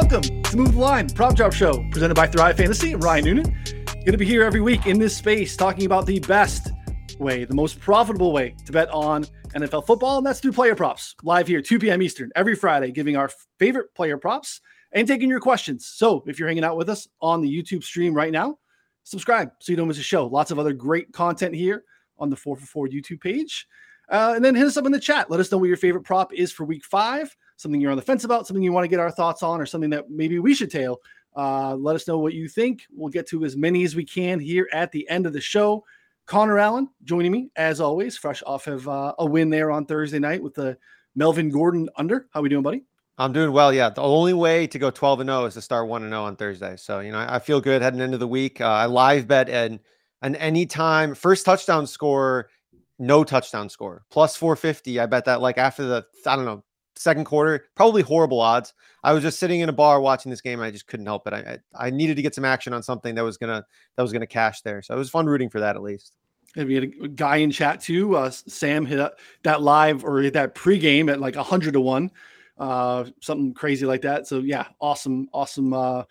Welcome to Move the Line Prop Drop Show, presented by Thrive Fantasy. Ryan Noonan. Going to be here every week in this space talking about the best way, the most profitable way to bet on NFL football, and that's through player props. Live here, 2 p.m. Eastern, every Friday, giving our favorite player props and taking your questions. So if you're hanging out with us on the YouTube stream right now, subscribe so you don't miss a show. Lots of other great content here on the 4 for 4 YouTube page. Uh, and then hit us up in the chat. Let us know what your favorite prop is for week five, something you're on the fence about, something you want to get our thoughts on, or something that maybe we should tail. Uh, let us know what you think. We'll get to as many as we can here at the end of the show. Connor Allen joining me as always, fresh off of uh, a win there on Thursday night with the Melvin Gordon under. How we doing, buddy? I'm doing well. Yeah, the only way to go 12 and 0 is to start 1 and 0 on Thursday. So you know, I feel good heading into the week. Uh, I live bet and an anytime first touchdown score, no touchdown score plus 450. I bet that like after the I don't know second quarter, probably horrible odds. I was just sitting in a bar watching this game I just couldn't help it. I, I, I needed to get some action on something that was gonna that was gonna cash there. So it was fun rooting for that at least. And we had a guy in chat too. Uh, Sam hit that live or that pregame at like hundred to one, uh, something crazy like that. So yeah, awesome, awesome. Uh,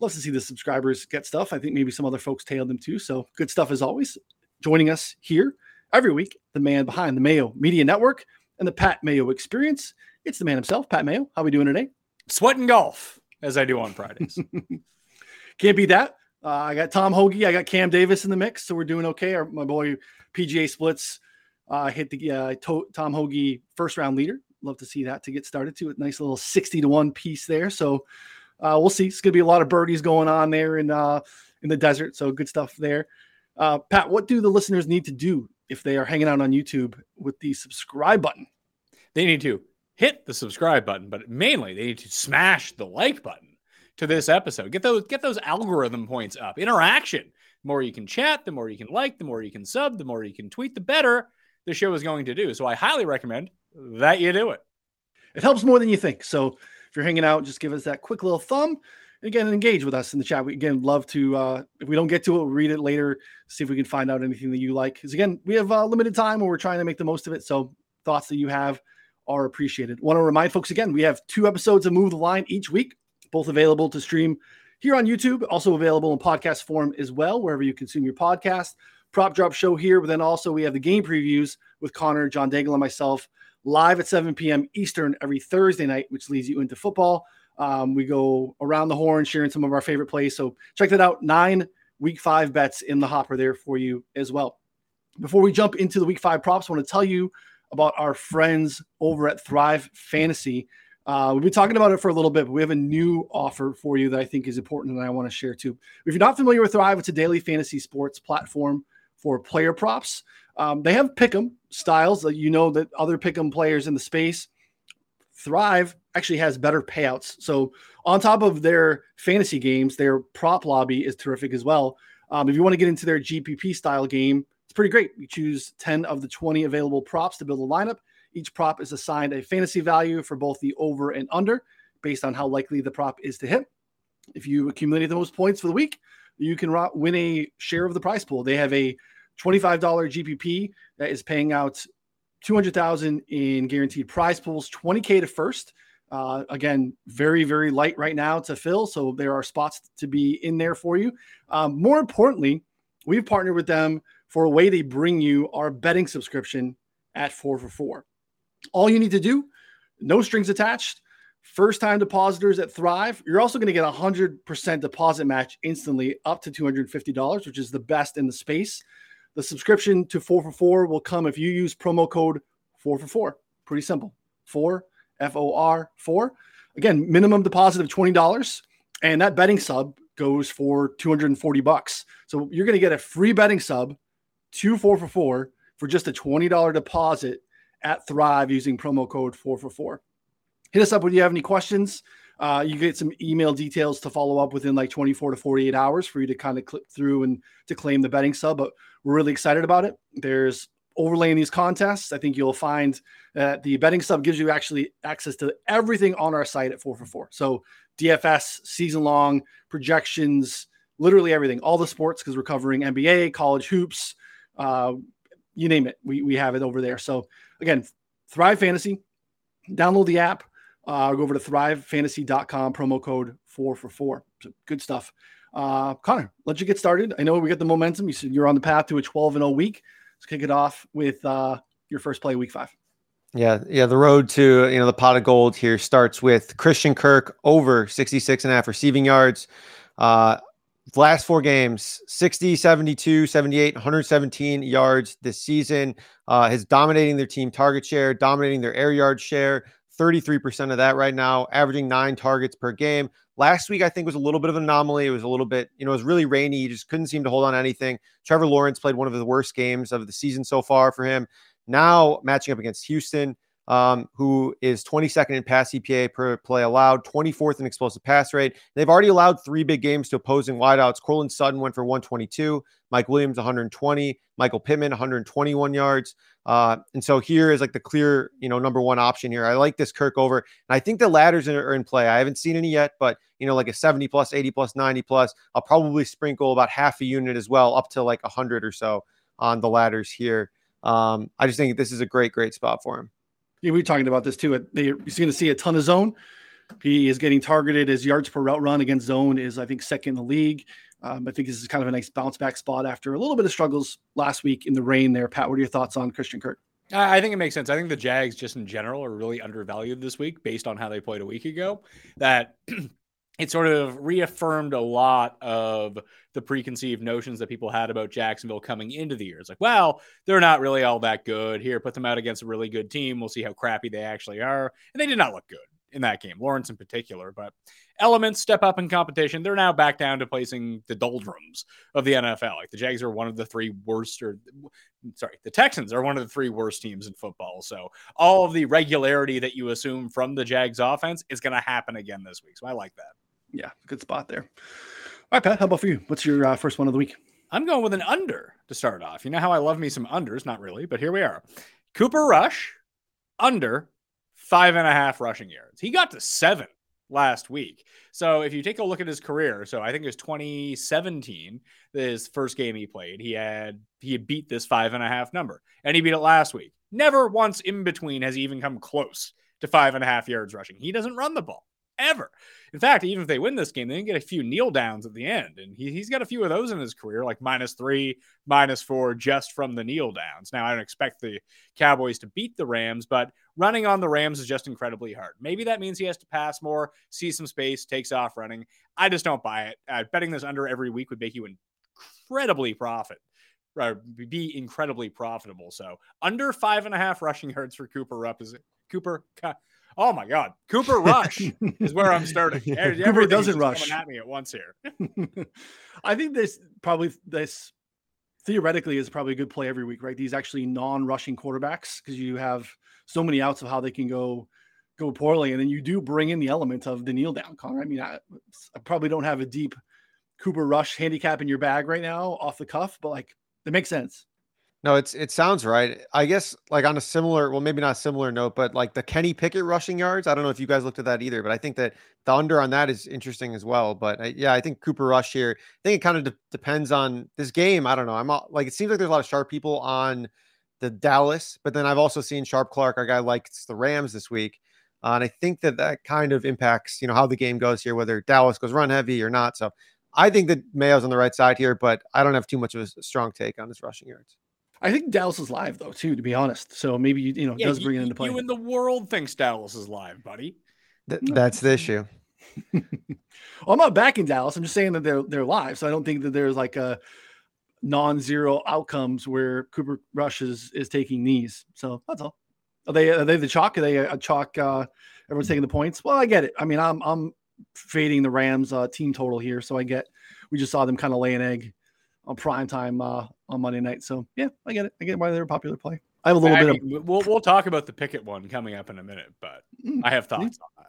love to see the subscribers get stuff. I think maybe some other folks tailed them too. So good stuff as always. Joining us here every week, the man behind the Mayo Media Network and the Pat Mayo Experience. It's the man himself, Pat Mayo. How we doing today? Sweating golf as I do on Fridays. Can't beat that. Uh, I got Tom Hoge. I got Cam Davis in the mix, so we're doing okay. Our, my boy PGA Splits uh, hit the uh, to- Tom Hoge first round leader. Love to see that to get started to a nice little sixty to one piece there. So uh, we'll see. It's going to be a lot of birdies going on there in uh, in the desert. So good stuff there. Uh, Pat, what do the listeners need to do if they are hanging out on YouTube with the subscribe button? They need to hit the subscribe button, but mainly they need to smash the like button to this episode. Get those get those algorithm points up. Interaction. The more you can chat, the more you can like, the more you can sub, the more you can tweet, the better the show is going to do. So I highly recommend that you do it. It helps more than you think. So if you're hanging out, just give us that quick little thumb. Again, engage with us in the chat. We again love to. Uh, if we don't get to it, we'll read it later. See if we can find out anything that you like. Because again, we have uh, limited time, and we're trying to make the most of it. So thoughts that you have are appreciated. Want to remind folks again, we have two episodes of Move the Line each week both available to stream here on YouTube, also available in podcast form as well, wherever you consume your podcast. Prop drop show here, but then also we have the game previews with Connor, John Daigle, and myself live at 7 p.m. Eastern every Thursday night, which leads you into football. Um, we go around the horn sharing some of our favorite plays. So check that out. Nine week five bets in the hopper there for you as well. Before we jump into the week five props, I want to tell you about our friends over at Thrive Fantasy. Uh, we've been talking about it for a little bit, but we have a new offer for you that I think is important and I want to share too. If you're not familiar with Thrive, it's a daily fantasy sports platform for player props. Um, they have pick'em styles that you know that other pick'em players in the space. Thrive actually has better payouts. So on top of their fantasy games, their prop lobby is terrific as well. Um, if you want to get into their GPP style game, pretty great. You choose 10 of the 20 available props to build a lineup. Each prop is assigned a fantasy value for both the over and under based on how likely the prop is to hit. If you accumulate the most points for the week, you can win a share of the prize pool. They have a $25 GPP that is paying out 200,000 in guaranteed prize pools, 20k to first. Uh, again, very, very light right now to fill. So there are spots to be in there for you. Um, more importantly, we've partnered with them for a way they bring you our betting subscription at four for four. All you need to do, no strings attached. First time depositors at Thrive, you're also going to get a 100% deposit match instantly up to $250, which is the best in the space. The subscription to 4 for 4 will come if you use promo code 4 for 4. Pretty simple. 4 F O R 4. Again, minimum deposit of $20 and that betting sub goes for 240 bucks. So you're going to get a free betting sub to 4 for 4 for just a $20 deposit at Thrive using promo code 444. Hit us up when you have any questions. Uh, you get some email details to follow up within like 24 to 48 hours for you to kind of click through and to claim the betting sub. But we're really excited about it. There's overlaying these contests. I think you'll find that the betting sub gives you actually access to everything on our site at 444. So DFS, season long projections, literally everything, all the sports because we're covering NBA, college hoops, uh, you name it. We, we have it over there. So again, Thrive Fantasy, download the app. uh, go over to thrivefantasy.com, promo code four for four. So good stuff. Uh, Connor, let you get started. I know we got the momentum. You said you're on the path to a 12 and 0 week. Let's kick it off with uh, your first play, week five. Yeah, yeah. The road to you know the pot of gold here starts with Christian Kirk over 66 and a half receiving yards. Uh, last four games 60 72 78 117 yards this season uh is dominating their team target share dominating their air yard share 33% of that right now averaging nine targets per game. Last week i think was a little bit of an anomaly. It was a little bit you know it was really rainy. You just couldn't seem to hold on anything. Trevor lawrence played one of the worst games of the season so far for him. Now matching up against houston um, who is 22nd in pass EPA per play allowed, 24th in explosive pass rate. They've already allowed three big games to opposing wideouts. Courtland Sutton went for 122, Mike Williams 120, Michael Pittman 121 yards. Uh, and so here is like the clear, you know, number one option here. I like this Kirk over, and I think the ladders are in play. I haven't seen any yet, but you know, like a 70 plus, 80 plus, 90 plus. I'll probably sprinkle about half a unit as well, up to like 100 or so on the ladders here. Um, I just think this is a great, great spot for him we were talking about this too. You're going to see a ton of zone. He is getting targeted. His yards per route run against zone is, I think, second in the league. Um, I think this is kind of a nice bounce back spot after a little bit of struggles last week in the rain there. Pat, what are your thoughts on Christian Kirk? I think it makes sense. I think the Jags, just in general, are really undervalued this week based on how they played a week ago. That it sort of reaffirmed a lot of the preconceived notions that people had about Jacksonville coming into the year. It's like, well, they're not really all that good. Here, put them out against a really good team. We'll see how crappy they actually are. And they did not look good in that game, Lawrence in particular. But elements step up in competition. They're now back down to placing the doldrums of the NFL. Like the Jags are one of the three worst, or sorry, the Texans are one of the three worst teams in football. So all of the regularity that you assume from the Jags offense is going to happen again this week. So I like that yeah, good spot there. All right, Pat, how about for you? What's your uh, first one of the week? I'm going with an under to start off. You know how I love me some unders, not really, but here we are. Cooper Rush under five and a half rushing yards. He got to seven last week. So if you take a look at his career, so I think it was 2017, his first game he played, he had he had beat this five and a half number, and he beat it last week. Never once in between has he even come close to five and a half yards rushing. He doesn't run the ball ever. In fact, even if they win this game, they can get a few kneel downs at the end. And he, he's got a few of those in his career, like minus three, minus four, just from the kneel downs. Now, I don't expect the Cowboys to beat the Rams, but running on the Rams is just incredibly hard. Maybe that means he has to pass more, see some space, takes off running. I just don't buy it. Uh, betting this under every week would make you incredibly profit. Be incredibly profitable. So under five and a half rushing yards for Cooper Rupp is Cooper Oh my God, Cooper Rush is where I'm starting. Cooper doesn't rush at me at once here. I think this probably this theoretically is probably a good play every week, right? These actually non-rushing quarterbacks because you have so many outs of how they can go go poorly, and then you do bring in the element of the kneel down, Connor. I mean, I, I probably don't have a deep Cooper Rush handicap in your bag right now off the cuff, but like it makes sense. No, it's it sounds right. I guess like on a similar, well, maybe not similar note, but like the Kenny Pickett rushing yards. I don't know if you guys looked at that either, but I think that the under on that is interesting as well. But uh, yeah, I think Cooper Rush here. I think it kind of de- depends on this game. I don't know. I'm all, like it seems like there's a lot of sharp people on the Dallas, but then I've also seen Sharp Clark, our guy likes the Rams this week, uh, and I think that that kind of impacts you know how the game goes here, whether Dallas goes run heavy or not. So I think that Mayo's on the right side here, but I don't have too much of a strong take on his rushing yards. I think Dallas is live though too, to be honest. So maybe you know yeah, does bring you, it into play. You in the world thinks Dallas is live, buddy. Th- that's the issue. well, I'm not backing Dallas. I'm just saying that they're they're live. So I don't think that there's like a non-zero outcomes where Cooper Rush is is taking knees. So that's all. Are they are they the chalk? Are they a, chalk? Uh, everyone's taking the points. Well, I get it. I mean, I'm I'm fading the Rams uh, team total here, so I get. We just saw them kind of lay an egg on prime time uh, on Monday night. So yeah, I get it. I get why they're a popular play. I have a little I bit mean, of. We'll we'll talk about the Pickett one coming up in a minute, but mm, I have thoughts on that.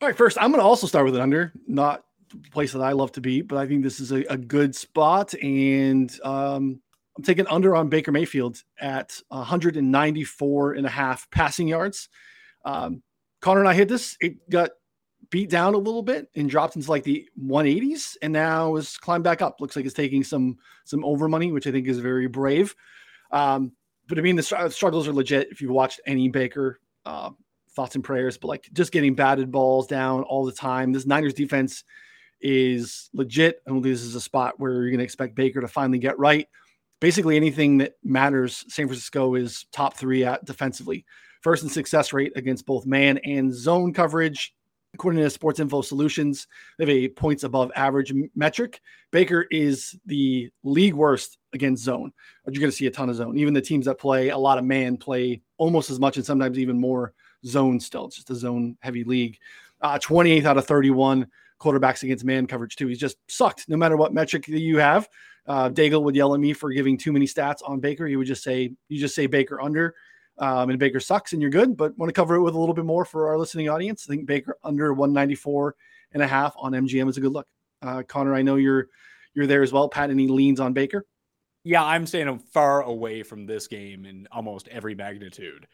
All right, first I'm going to also start with an under, not the place that I love to be, but I think this is a, a good spot, and um, I'm taking under on Baker Mayfield at 194 and a half passing yards. Um, Connor and I hit this. It got beat down a little bit and dropped into like the 180s and now is climbed back up. Looks like it's taking some some over money, which I think is very brave. Um, but I mean, the struggles are legit. If you've watched any Baker uh, thoughts and prayers, but like just getting batted balls down all the time. This Niners defense is legit. I don't think this is a spot where you're going to expect Baker to finally get right. Basically, anything that matters, San Francisco is top three at defensively. First in success rate against both man and zone coverage. According to Sports Info Solutions, they have a points above average metric. Baker is the league worst against zone. You're going to see a ton of zone. Even the teams that play a lot of man play almost as much and sometimes even more zone still. It's just a zone heavy league. Uh, 28th out of 31 quarterbacks against man coverage, too. He's just sucked no matter what metric that you have. Uh, Daigle would yell at me for giving too many stats on Baker. He would just say, you just say Baker under um, and Baker sucks and you're good, but want to cover it with a little bit more for our listening audience. I think Baker under 194 and a half on MGM is a good look. Uh, Connor, I know you're you're there as well. Pat, any leans on Baker? Yeah, I'm staying far away from this game in almost every magnitude.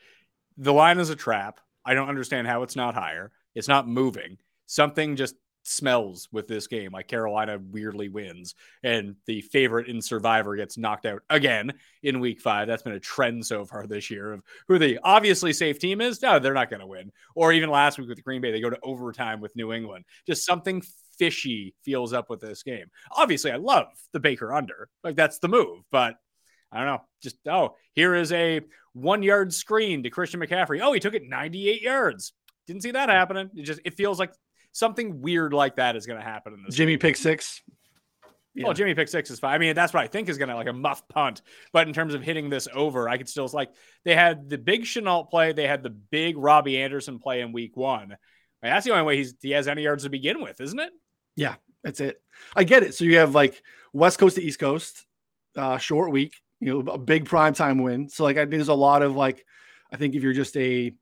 The line is a trap. I don't understand how it's not higher. It's not moving. Something just smells with this game. Like Carolina weirdly wins, and the favorite in Survivor gets knocked out again in Week Five. That's been a trend so far this year of who the obviously safe team is. No, they're not going to win. Or even last week with the Green Bay, they go to overtime with New England. Just something fishy feels up with this game. Obviously, I love the Baker under. Like that's the move, but. I don't know. Just oh, here is a one yard screen to Christian McCaffrey. Oh, he took it 98 yards. Didn't see that happening. It just it feels like something weird like that is going to happen in this. Jimmy game. pick six. Yeah. Well, Jimmy pick six is fine. I mean, that's what I think is going to like a muff punt. But in terms of hitting this over, I could still like they had the big Shenault play, they had the big Robbie Anderson play in week one. I mean, that's the only way he's he has any yards to begin with, isn't it? Yeah, that's it. I get it. So you have like West Coast to East Coast, uh, short week, you know, a big prime time win. So like I think there's a lot of like, I think if you're just a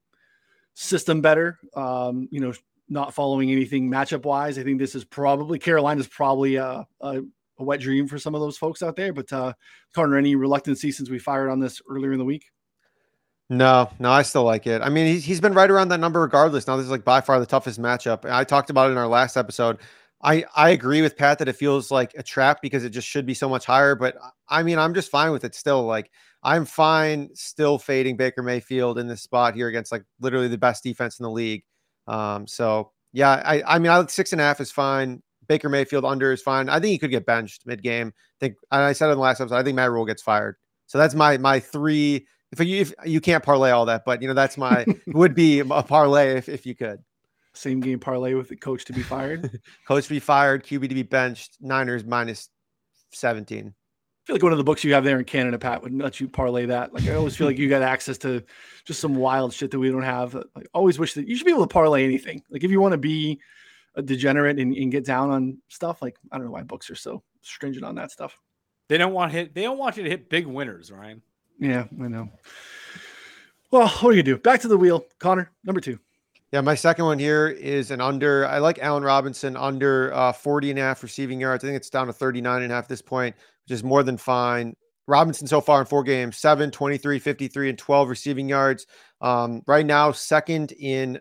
system better, um, you know, not following anything matchup wise. I think this is probably Carolina's probably a, a, a, wet dream for some of those folks out there. But uh, Connor, any reluctancy since we fired on this earlier in the week? No, no, I still like it. I mean, he's, he's been right around that number regardless. Now, this is like by far the toughest matchup. I talked about it in our last episode. I, I agree with Pat that it feels like a trap because it just should be so much higher. But I mean, I'm just fine with it still. Like, I'm fine still fading Baker Mayfield in this spot here against like literally the best defense in the league. Um, so yeah, I, I mean, I six and a half is fine. Baker Mayfield under is fine. I think he could get benched mid game. I think I said in the last episode, I think Matt Rhule gets fired. So that's my my three. If you if you can't parlay all that, but you know that's my would be a parlay if, if you could. Same game parlay with the coach to be fired. coach to be fired, QB to be benched. Niners minus seventeen feel like one of the books you have there in Canada, Pat, would let you parlay that. Like I always feel like you got access to just some wild shit that we don't have. Like always wish that you should be able to parlay anything. Like if you want to be a degenerate and, and, get down on stuff, like I don't know why books are so stringent on that stuff. They don't want hit. They don't want you to hit big winners, Ryan. Yeah, I know. Well, what do you do? Back to the wheel, Connor. Number two. Yeah, my second one here is an under. I like Allen Robinson under uh, 40 and a half receiving yards. I think it's down to 39 and a half at this point which is more than fine. Robinson so far in four games, 7, 23, 53, and 12 receiving yards. Um, right now, second in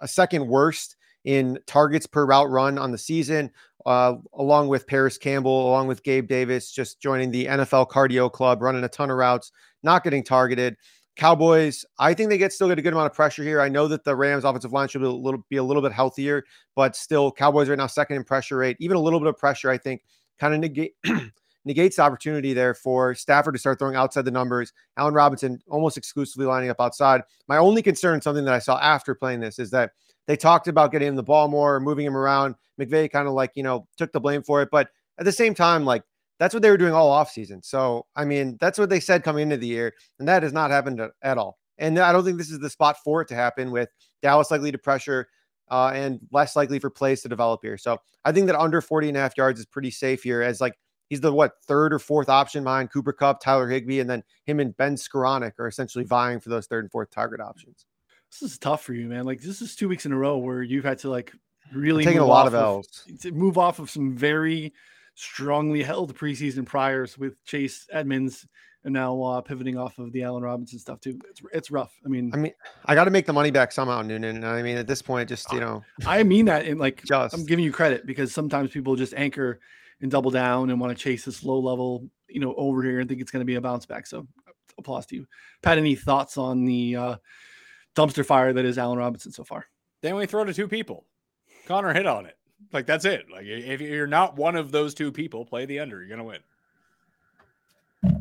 a second worst in targets per route run on the season, uh, along with Parris Campbell, along with Gabe Davis, just joining the NFL cardio club, running a ton of routes, not getting targeted. Cowboys, I think they get still get a good amount of pressure here. I know that the Rams offensive line should be a little be a little bit healthier, but still Cowboys right now second in pressure rate. Even a little bit of pressure, I think, kind of negate negates the opportunity there for Stafford to start throwing outside the numbers. Allen Robinson almost exclusively lining up outside. My only concern, something that I saw after playing this, is that they talked about getting him the ball more, moving him around. McVay kind of like, you know, took the blame for it. But at the same time, like that's what they were doing all offseason. So, I mean, that's what they said coming into the year. And that has not happened at all. And I don't think this is the spot for it to happen with Dallas likely to pressure uh, and less likely for plays to develop here. So I think that under 40 and a half yards is pretty safe here as like he's the what third or fourth option behind Cooper Kupp, Tyler Higbee, and then him and Ben Skowronek are essentially vying for those third and fourth target options. This is tough for you, man. Like this is two weeks in a row where you've had to like really taking a lot of L's to move off of some very strongly held preseason priors with Chase Edmonds and now uh, pivoting off of the Allen Robinson stuff too. It's it's rough. I mean, I mean, I got to make the money back somehow, Noonan. I mean, at this point, just you know, I mean that in like just I'm giving you credit because sometimes people just anchor and double down and want to chase this low level, you know, over here and think it's going to be a bounce back. So applause to you. Pat, any thoughts on the uh, dumpster fire that is Allen Robinson so far. Then we throw to two people. Connor hit on it. Like that's it. Like if you're not one of those two people, play the under. You're gonna win.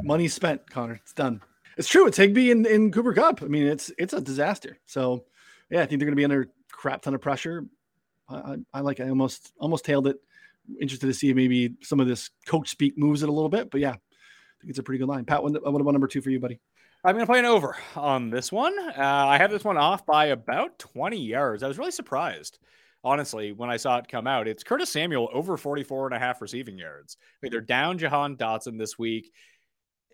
Money spent, Connor. It's done. It's true. It's Higbee and, and Cooper Kupp. I mean, it's it's a disaster. So yeah, I think they're gonna be under crap ton of pressure. I, I, I like I almost almost tailed it. Interested to see if maybe some of this coach speak moves it a little bit. But yeah, I think it's a pretty good line. Pat, what, what about number two for you, buddy? I'm going to play an over on this one. Uh, I have this one off by about 20 yards. I was really surprised, honestly, when I saw it come out. It's Curtis Samuel over 44 and a half receiving yards. They're down Jahan Dotson this week.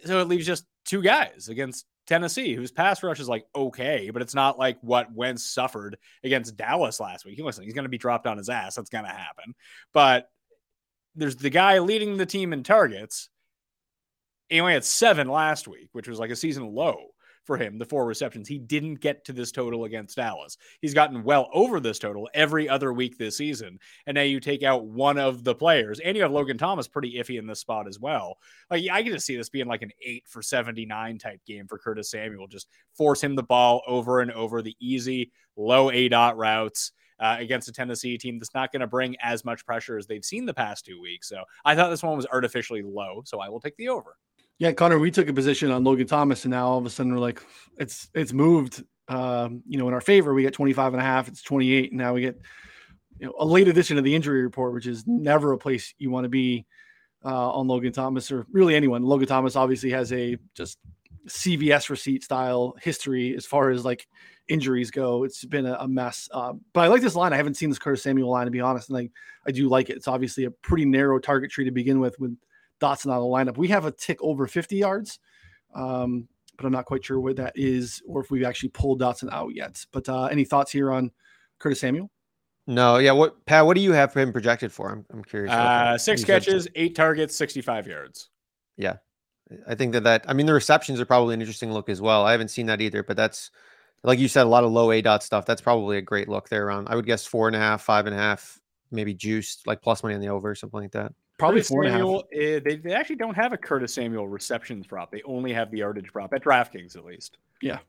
So it leaves just two guys against Tennessee, whose pass rush is like okay, but it's not like what Wentz suffered against Dallas last week. He listen, he's going to be dropped on his ass. That's going to happen. But there's the guy leading the team in targets he only had seven last week, which was like a season low for him, the four receptions. He didn't get to this total against Dallas. He's gotten well over this total every other week this season. And now you take out one of the players, and you have Logan Thomas pretty iffy in this spot as well. Like I can just see this being like an eight for 79 type game for Curtis Samuel. Just force him the ball over and over the easy, low A dot routes. Uh, against a Tennessee team that's not going to bring as much pressure as they've seen the past two weeks. So I thought this one was artificially low. So I will take the over. Yeah, Connor, we took a position on Logan Thomas, and now all of a sudden we're like, it's it's moved. Um, you know, in our favor, we get 25 and a half. It's 28. And now we get you know a late addition of the injury report, which is never a place you want to be uh, on Logan Thomas or really anyone. Logan Thomas obviously has a just CVS receipt style history as far as like injuries go. It's been a, a mess. Uh, but I like this line. I haven't seen this Curtis Samuel line to be honest, and I I do like it. It's obviously a pretty narrow target tree to begin with with Dotson out of the lineup. We have a tick over 50 yards, um, but I'm not quite sure what that is or if we've actually pulled Dotson out yet. But uh, any thoughts here on Curtis Samuel? No, yeah. What Pat? What do you have for him projected for? I'm, I'm curious. Uh, six catches, eight targets, 65 yards. Yeah, I think that that. I mean, the receptions are probably an interesting look as well. I haven't seen that either, but that's like you said, a lot of low A dot stuff. That's probably a great look there. Around, I would guess four and a half, five and a half, maybe juiced, like plus money on the over, something like that. Probably Curtis four and a half. Samuel, eh, they, they actually don't have a Curtis Samuel receptions prop. They only have the yardage prop at DraftKings, at least. Yeah.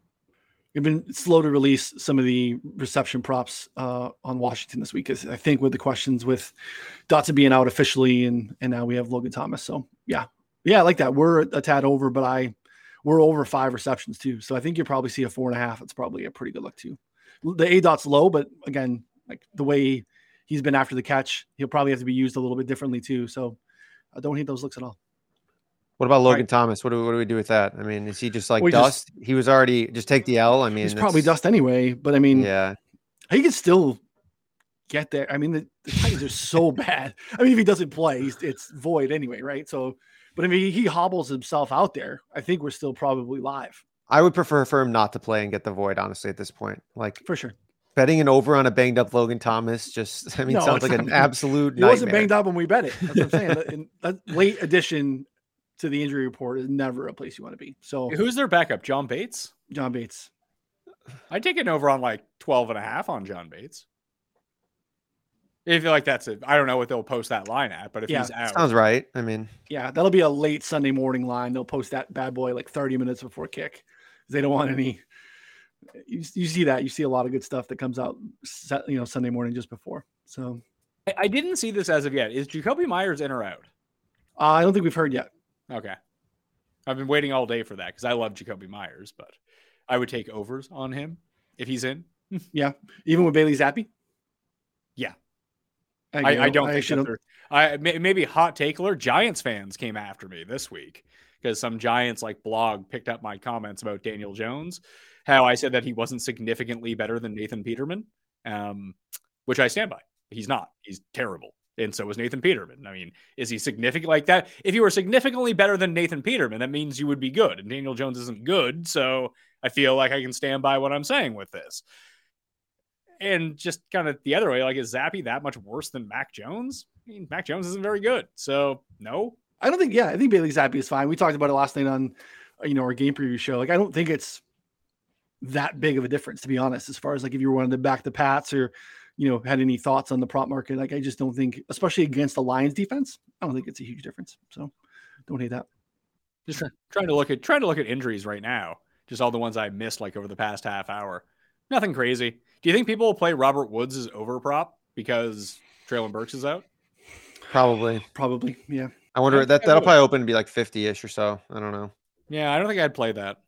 We've been slow to release some of the reception props uh, on Washington this week. I think with the questions with Dotson being out officially, and and now we have Logan Thomas. So yeah, yeah, I like that. We're a tad over, but I we're over five receptions too. So I think you'll probably see a four and a half. It's probably a pretty good look too. The A dot's low, but again, like the way he's been after the catch, he'll probably have to be used a little bit differently too. So I don't hate those looks at all. What about Logan Right. Thomas? What do, we, what do we do with that? I mean, is he just like We just- dust? he was already just take the L. I mean, He's probably dust anyway, but I mean, Yeah, he can still get there. I mean, the, the Titans are so bad. I mean, if he doesn't play, he's, it's void anyway, right? So, but I mean, he hobbles himself out there. I think we're still probably live I would prefer for him not to play and get the void. Honestly, at this point, like for sure. Betting an over on a banged up Logan Thomas, just I mean, No, sounds like not- an absolute He wasn't banged up when we bet it. That's what I'm saying. That- and that late addition to the injury report is never a place you want to be. So, Who's their backup? John Bates? John Bates. I'd take it over on like 12 and a half on John Bates. If you like that's it. I don't know what they'll post that line at, but if Yeah, he's out, Sounds right. I mean, Yeah, that'll be a late Sunday morning line. They'll post that bad boy like 30 minutes before kick. They don't want any. You, you see that. You see a lot of good stuff that comes out, you know, Sunday morning just before. So I, I didn't see this as of yet. Is Jakobi Meyers in or out? uh, I don't think we've heard yet. Okay. I've been waiting all day for that because I love Jakobi Meyers, but I would take overs on him if he's in. Yeah even with Bailey Zappe. Yeah. I, I, I don't I think should I may, maybe hot take alert. Giants fans came after me this week because some Giants like blog picked up my comments about Daniel Jones, how I said that he wasn't significantly better than Nathan Peterman, um, which I stand by. He's not. He's terrible. And so is Nathan Peterman. I mean, is he significant like that? If you were significantly better than Nathan Peterman, that means you would be good. And Daniel Jones isn't good. So I feel like I can stand by what I'm saying with this. And just kind of the other way, like, is Zappe that much worse than Mac Jones? I mean, Mac Jones isn't very good. So, no. I don't think. Yeah, I think Bailey Zappe is fine. We talked about it last night on, you know, our game preview show. Like, I don't think it's that big of a difference, to be honest. As far as like if you were wanted to back the Pats or, you know, had any thoughts on the prop market, like I just don't think, especially against the Lions defense, I don't think it's a huge difference. So, don't hate that. Just uh, trying to look at trying to look at injuries right now. Just all the ones I missed like over the past half hour. Nothing crazy. Do you think people will play Robert Woods as over prop because Treylon Burks is out? Probably. Probably. Yeah. I wonder I- that I that'll probably open to be like 50-ish or so. I don't know. Yeah, I don't think I'd play that.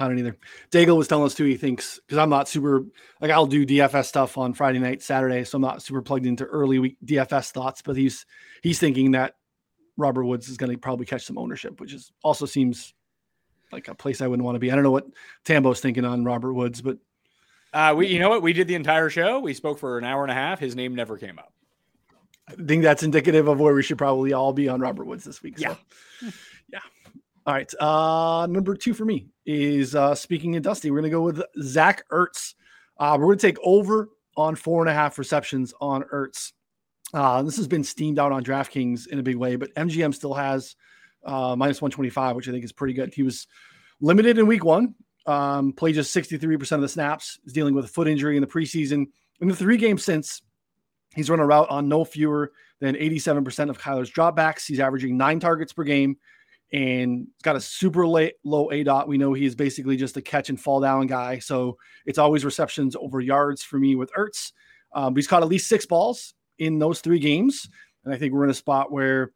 I don't either. Daigle was telling us too. He thinks because I'm not super like I'll do DFS stuff on Friday night, Saturday, so I'm not super plugged into early week DFS thoughts. But he's he's thinking that Robert Woods is going to probably catch some ownership, which is also seems like a place I wouldn't want to be. I don't know what Tambo's thinking on Robert Woods, but Uh, we, you know what? We did the entire show. We spoke for an hour and a half. His name never came up. I think that's indicative of where we should probably all be on Robert Woods this week. So. yeah. All right. Uh, number two for me is uh, speaking of Dusty. We're going to go with Zach Ertz. Uh, we're going to take over on four and a half receptions on Ertz. Uh, this has been steamed out on DraftKings in a big way, but MGM still has uh, minus 125, which I think is pretty good. He was limited in week one, um, played just 63% of the snaps, is dealing with a foot injury in the preseason. In the three games since, he's run a route on no fewer than 87% of Kyler's dropbacks. He's averaging nine targets per game and got a super late, low A dot. We know he is basically just a catch and fall down guy. So it's always receptions over yards for me with Ertz. Um, he's caught at least six balls in those three games. And I think we're in a spot where,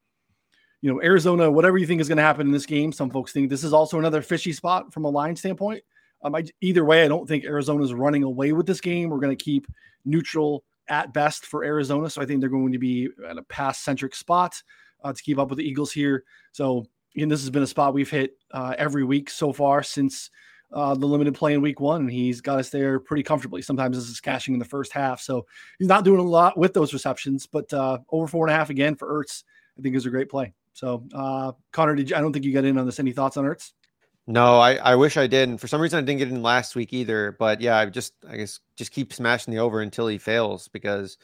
you know, Arizona, whatever you think is going to happen in this game, some folks think this is also another fishy spot from a line standpoint. Um, I, either way, I don't think Arizona's running away with this game. We're going to keep neutral at best for Arizona. So I think they're going to be at a pass centric spot uh, to keep up with the Eagles here. So again, this has been a spot we've hit uh, every week so far since uh, the limited play in week one, and he's got us there pretty comfortably. Sometimes this is cashing in the first half, so he's not doing a lot with those receptions, but uh, over four and a half again for Ertz, I think is a great play. So, uh, Connor, did you, I don't think you got in on this. Any thoughts on Ertz? No, I, I wish I did. And for some reason I didn't get in last week either. But yeah, I just I guess just keep smashing the over until he fails because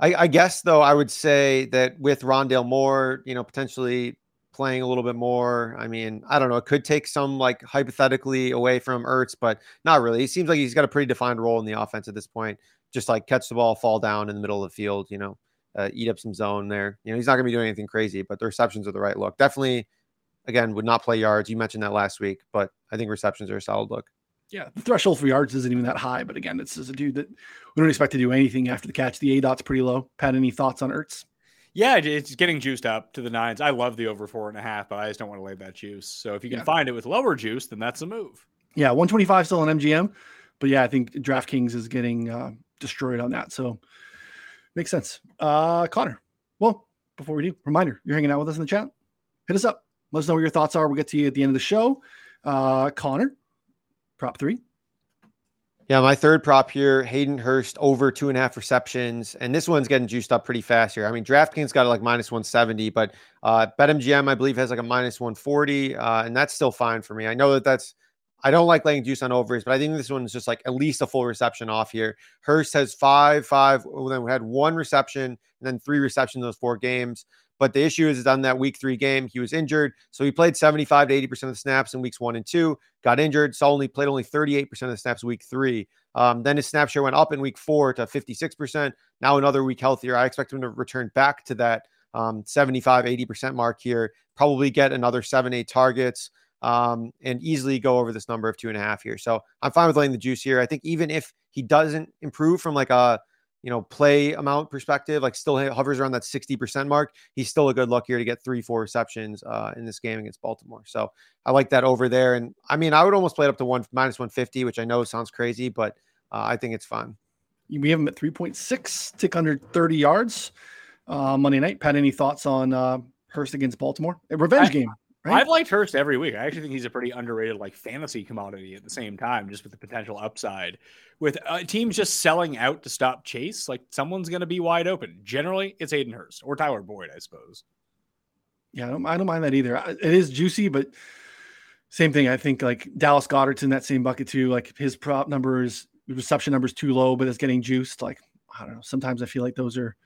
I, I guess though I would say that with Rondale Moore, you know, potentially playing a little bit more. I mean, I don't know. It could take some like hypothetically away from Ertz, but not really. He seems like he's got a pretty defined role in the offense at this point. Just like catch the ball, fall down in the middle of the field, you know, uh, eat up some zone there. You know, he's not going to be doing anything crazy, but the receptions are the right look. Definitely, again, would not play yards. You mentioned that last week, but I think receptions are a solid look. Yeah, the threshold for yards isn't even that high, but again, it's just a dude that we don't expect to do anything after the catch. The A dot's pretty low. Pat, any thoughts on Ertz? Yeah, it's getting juiced up to the nines. I love the over four and a half, but I just don't want to lay that juice. So if you can Yeah. find it with lower juice, then that's a move. Yeah, 125 still on MGM, but yeah, I think DraftKings is getting uh, destroyed on that. So makes sense. Uh, Connor, well, before we do, reminder, you're hanging out with us in the chat. Hit us up. Let us know what your thoughts are. We'll get to you at the end of the show. Uh, Connor, prop three. Yeah, my third prop here, Hayden Hurst over two and a half receptions. And this one's getting juiced up pretty fast here. I mean, DraftKings got it like minus 170, but uh, BetMGM, I believe, has like a minus 140. Uh, and that's still fine for me. I know that that's, I don't like laying juice on overs, but I think this one's just like at least a full reception off here. Hurst has five, five, well, then we had one reception and then three receptions in those four games. But the issue is, is on that week three game, he was injured. So he played 75 to 80% of the snaps in weeks one and two, got injured. So only played only 38% of the snaps week three. Um, then his snap share went up in week four to 56%. Now another week healthier. I expect him to return back to that um, 75, 80% mark here, probably get another seven, eight targets um, and easily go over this number of two and a half here. So I'm fine with laying the juice here. I think even if he doesn't improve from like a, you know, play amount perspective, like still hovers around that 60% mark, he's still a good luck here to get three, four receptions uh, in this game against Baltimore. So I like that over there. And I mean, I would almost play it up to one minus 150, which I know sounds crazy, but uh, I think it's fun. We have him at 3.6, tick under 30 yards uh, Monday night. Pat, any thoughts on uh, Hurst against Baltimore? A revenge I- game. Right? I've liked Hurst every week. I actually think he's a pretty underrated, like fantasy commodity at the same time, just with the potential upside. With uh, teams just selling out to stop Chase, like someone's going to be wide open. Generally, it's Hayden Hurst or Tyler Boyd, I suppose. Yeah, I don't, I don't mind that either. It is juicy, but same thing. I think like Dallas Goedert's in that same bucket too. Like his prop numbers, reception numbers too low, but it's getting juiced. Like I don't know. Sometimes I feel like those are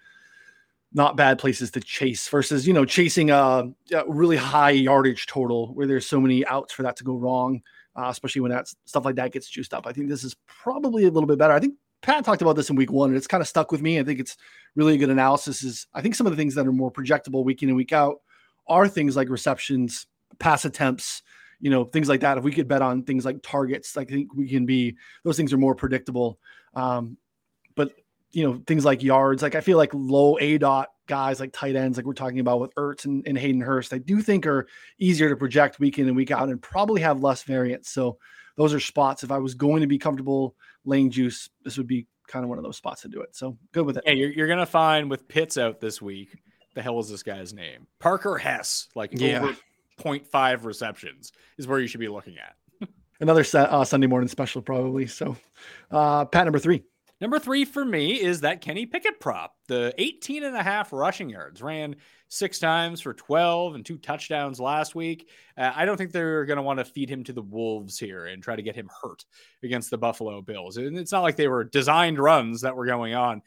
not bad places to chase versus you know chasing a, a really high yardage total where there's so many outs for that to go wrong, uh, especially when that stuff like that gets juiced up. I think this is probably a little bit better. I think Pat talked about this in week one, and it's kind of stuck with me. I think it's really a good analysis. Is I think some of the things that are more projectable week in and week out are things like receptions, pass attempts, you know, things like that. If we could bet on things like targets, I think we can be those things are more predictable. Um, but you know, things like yards, like I feel like low A dot guys like tight ends, like we're talking about with Ertz and, and Hayden Hurst, I do think are easier to project week in and week out and probably have less variance. So those are spots. If I was going to be comfortable laying juice, this would be kind of one of those spots to do it. So good with it. Yeah, you're, you're gonna find with Pitts out this week. The hell is this guy's name? Parker Hesse, like Yeah. over 0.5 receptions is where you should be looking at. Another uh, Sunday morning special, probably. So, uh, Pat number three. Number three for me is that Kenny Pickett prop. The 18 and a half rushing yards ran six times for 12 and two touchdowns last week. Uh, I don't think they're going to want to feed him to the Wolves here and try to get him hurt against the Buffalo Bills. And it's not like they were designed runs that were going on.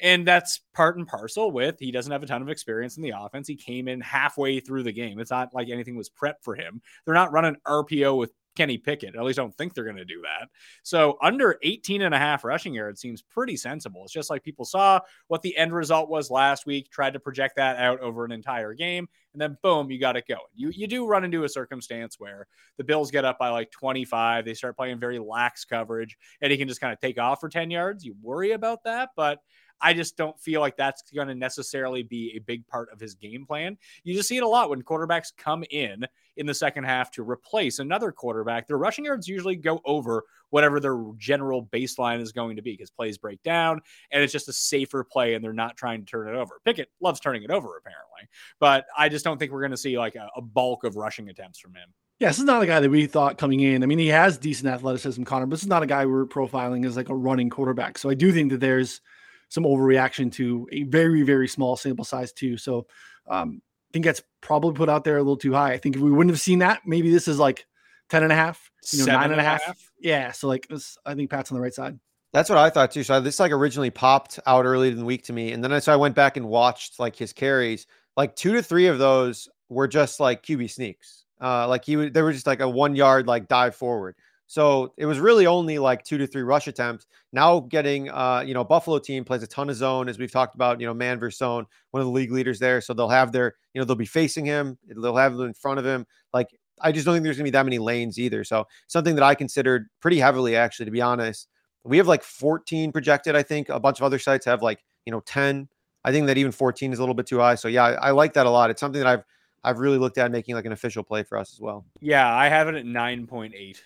And that's part and parcel with he doesn't have a ton of experience in the offense. He came in halfway through the game. It's not like anything was prepped for him. They're not running RPO with Kenny Pickett. At least I don't think they're going to do that. So under 18 and a half rushing yards seems pretty sensible. It's just like people saw what the end result was last week, tried to project that out over an entire game, and then boom, you got it going. You you do run into a circumstance where the Bills get up by like 25, they start playing very lax coverage, and he can just kind of take off for 10 yards. You worry about that, but I just don't feel like that's going to necessarily be a big part of his game plan. You just see it a lot when quarterbacks come in in the second half to replace another quarterback. Their rushing yards usually go over whatever their general baseline is going to be because plays break down and it's just a safer play and they're not trying to turn it over. Pickett loves turning it over apparently, but I just don't think we're going to see like a, a bulk of rushing attempts from him. Yeah, this is not a guy that we thought coming in. I mean, he has decent athleticism, Connor, but this is not a guy we're profiling as like a running quarterback. So I do think that there's some overreaction to a very, very small sample size too. So um, I think that's probably put out there a little too high. I think if we wouldn't have seen that, maybe this is like 10 and a half, you know, Seven nine and a half. Yeah. So like this, I think Pat's on the right side. That's what I thought too. So this like originally popped out early in the week to me, and then I so I went back and watched like his carries. Like two to three of those were just like QB sneaks. Uh, like he would, they were just like a one yard like dive forward. So it was really only like two to three rush attempts. Now getting, uh, you know, Buffalo team plays a ton of zone as we've talked about. You know, man versus zone, one of the league leaders there. So they'll have their, you know, they'll be facing him. They'll have them in front of him. Like I just don't think there's gonna be that many lanes either. So something that I considered pretty heavily actually, to be honest. We have like 14 projected. I think a bunch of other sites have like you know 10. I think that even 14 is a little bit too high. So yeah, I, I like that a lot. It's something that I've I've really looked at making like an official play for us as well. Yeah, I have it at 9.8.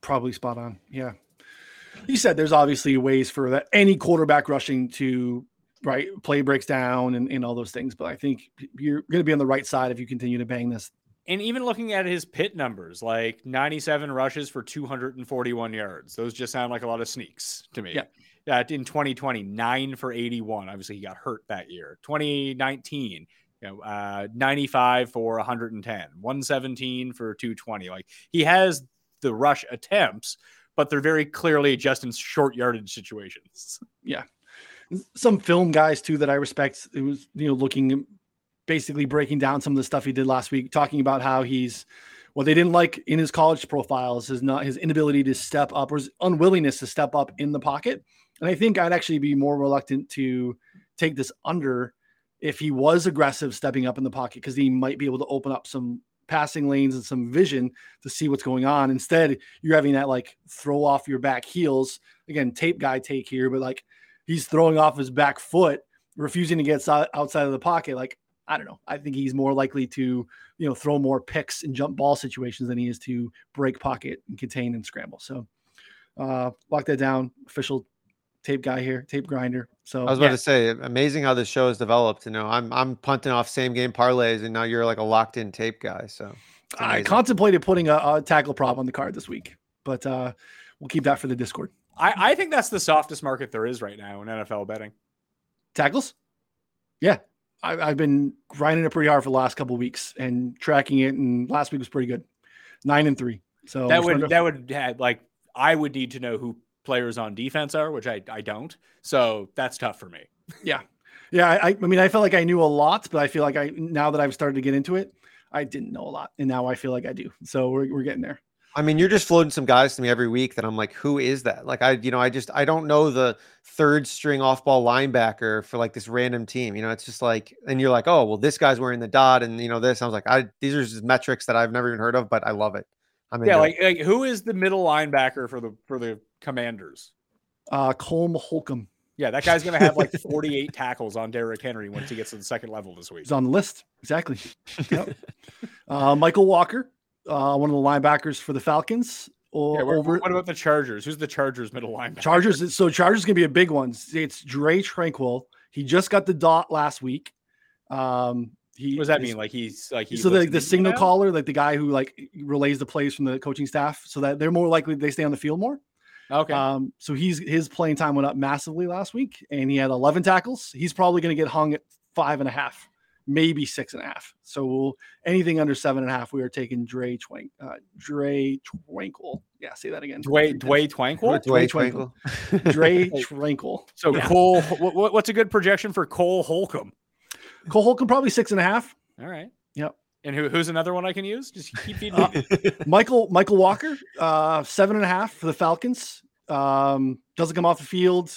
Probably spot on. Yeah. You said there's obviously ways for that any quarterback rushing to right play breaks down and, and all those things, but I think you're going to be on the right side if you continue to bang this. And even looking at his Pitt numbers, like 97 rushes for 241 yards, those just sound like a lot of sneaks to me. Yeah. Uh, in 2020, nine for 81. Obviously, he got hurt that year. 2019, you know, uh, 95 for 110, 117 for 220. Like he has the rush attempts, but they're very clearly just in short yardage situations. Yeah. Some film guys too that I respect. It was you know looking basically breaking down some of the stuff he did last week, talking about how he's what they didn't like in his college profiles is not his inability to step up or his unwillingness to step up in the pocket. And I think I'd actually be more reluctant to take this under if he was aggressive stepping up in the pocket because he might be able to open up some passing lanes and some vision to see what's going on. Instead, you're having that like throw off your back heels. Again, tape guy take here, but like he's throwing off his back foot, refusing to get outside of the pocket. Like, I don't know. I think he's more likely to, you know, throw more picks and jump ball situations than he is to break pocket and contain and scramble. So uh lock that down. Official tape guy here, tape grinder. So I was about Yeah. to say, amazing how this show has developed. You know, I'm I'm punting off same game parlays, and now you're like a locked in tape guy. So I contemplated putting a, a tackle prop on the card this week, but uh we'll keep that for the Discord. I, I think that's the softest market there is right now in NFL betting. Tackles? Yeah. I, I've been grinding it pretty hard for the last couple of weeks and tracking it, and last week was pretty good. Nine and three. So that would that would have, like I would need to know who players on defense are, which I, I don't. So that's tough for me. Yeah, Yeah. I, I mean, I felt like I knew a lot, but I feel like I now that I've started to get into it, I didn't know a lot, and now I feel like I do. So we're we're getting there. I mean, you're just floating some guys to me every week that I'm like, who is that? Like, I, you know, I just, I don't know the third string off ball linebacker for like this random team. You know, it's just like, and you're like, oh, well, this guy's wearing the dot and, you know, this. I was like, I, these are just metrics that I've never even heard of, but I love it. I mean, yeah, like, like who is the middle linebacker for the for the Commanders? Uh, Cole Holcomb. Yeah, that guy's going to have like 48 tackles on Derrick Henry once he gets to the second level this week. He's on the list. Exactly. Yep. uh, Mykal Walker, uh, one of the linebackers for the Falcons. Or, Yeah, over what about the Chargers? Who's the Chargers middle linebacker? Chargers. So Chargers gonna be a big one. It's Dre Tranquill. He just got the dot last week. Um, he What does that is- mean? Like he's like he's so the, the signal caller, like the guy who like relays the plays from the coaching staff, so that they're more likely they stay on the field more. Okay. Um, so he's his playing time went up massively last week, and he had 11 tackles. He's probably going to get hung at five and a half, maybe six and a half. So we'll, anything under seven and a half, we are taking Dre Twank, uh, Dre Twankle. Yeah, say that again. Dway Dway Twankle. Dwayne Twinkle. Dre Twinkle. So Yeah. Cole, what, what- what's a good projection for Cole Holcomb? Cole Holcomb probably six and a half. All right. Yep. And who, who's another one I can use? Just keep feeding Uh. Michael Mykal Walker, uh, seven and a half for the Falcons. Um, doesn't come off the field.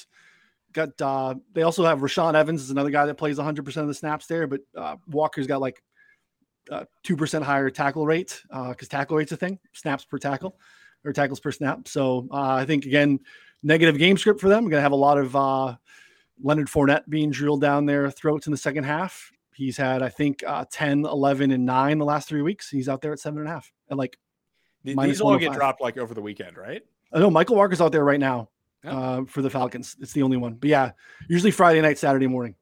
Got uh, they also have Rashaan Evans is another guy that plays 100 percent of the snaps there, but uh, Walker's got like two percent higher tackle rate because tackle rate's a thing, snaps per tackle or tackles per snap. So uh, I think again, negative game script for them. We're gonna have a lot of uh, Leonard Fournette being drilled down their throats in the second half. He's had, I think, uh, 10, 11, and 9 the last three weeks. He's out there at seven and a half. And like These minus all get dropped like over the weekend, right? I know Mykal Walker's out there right now Yeah. uh, for the Falcons. It's the only one. But yeah, usually Friday night, Saturday morning.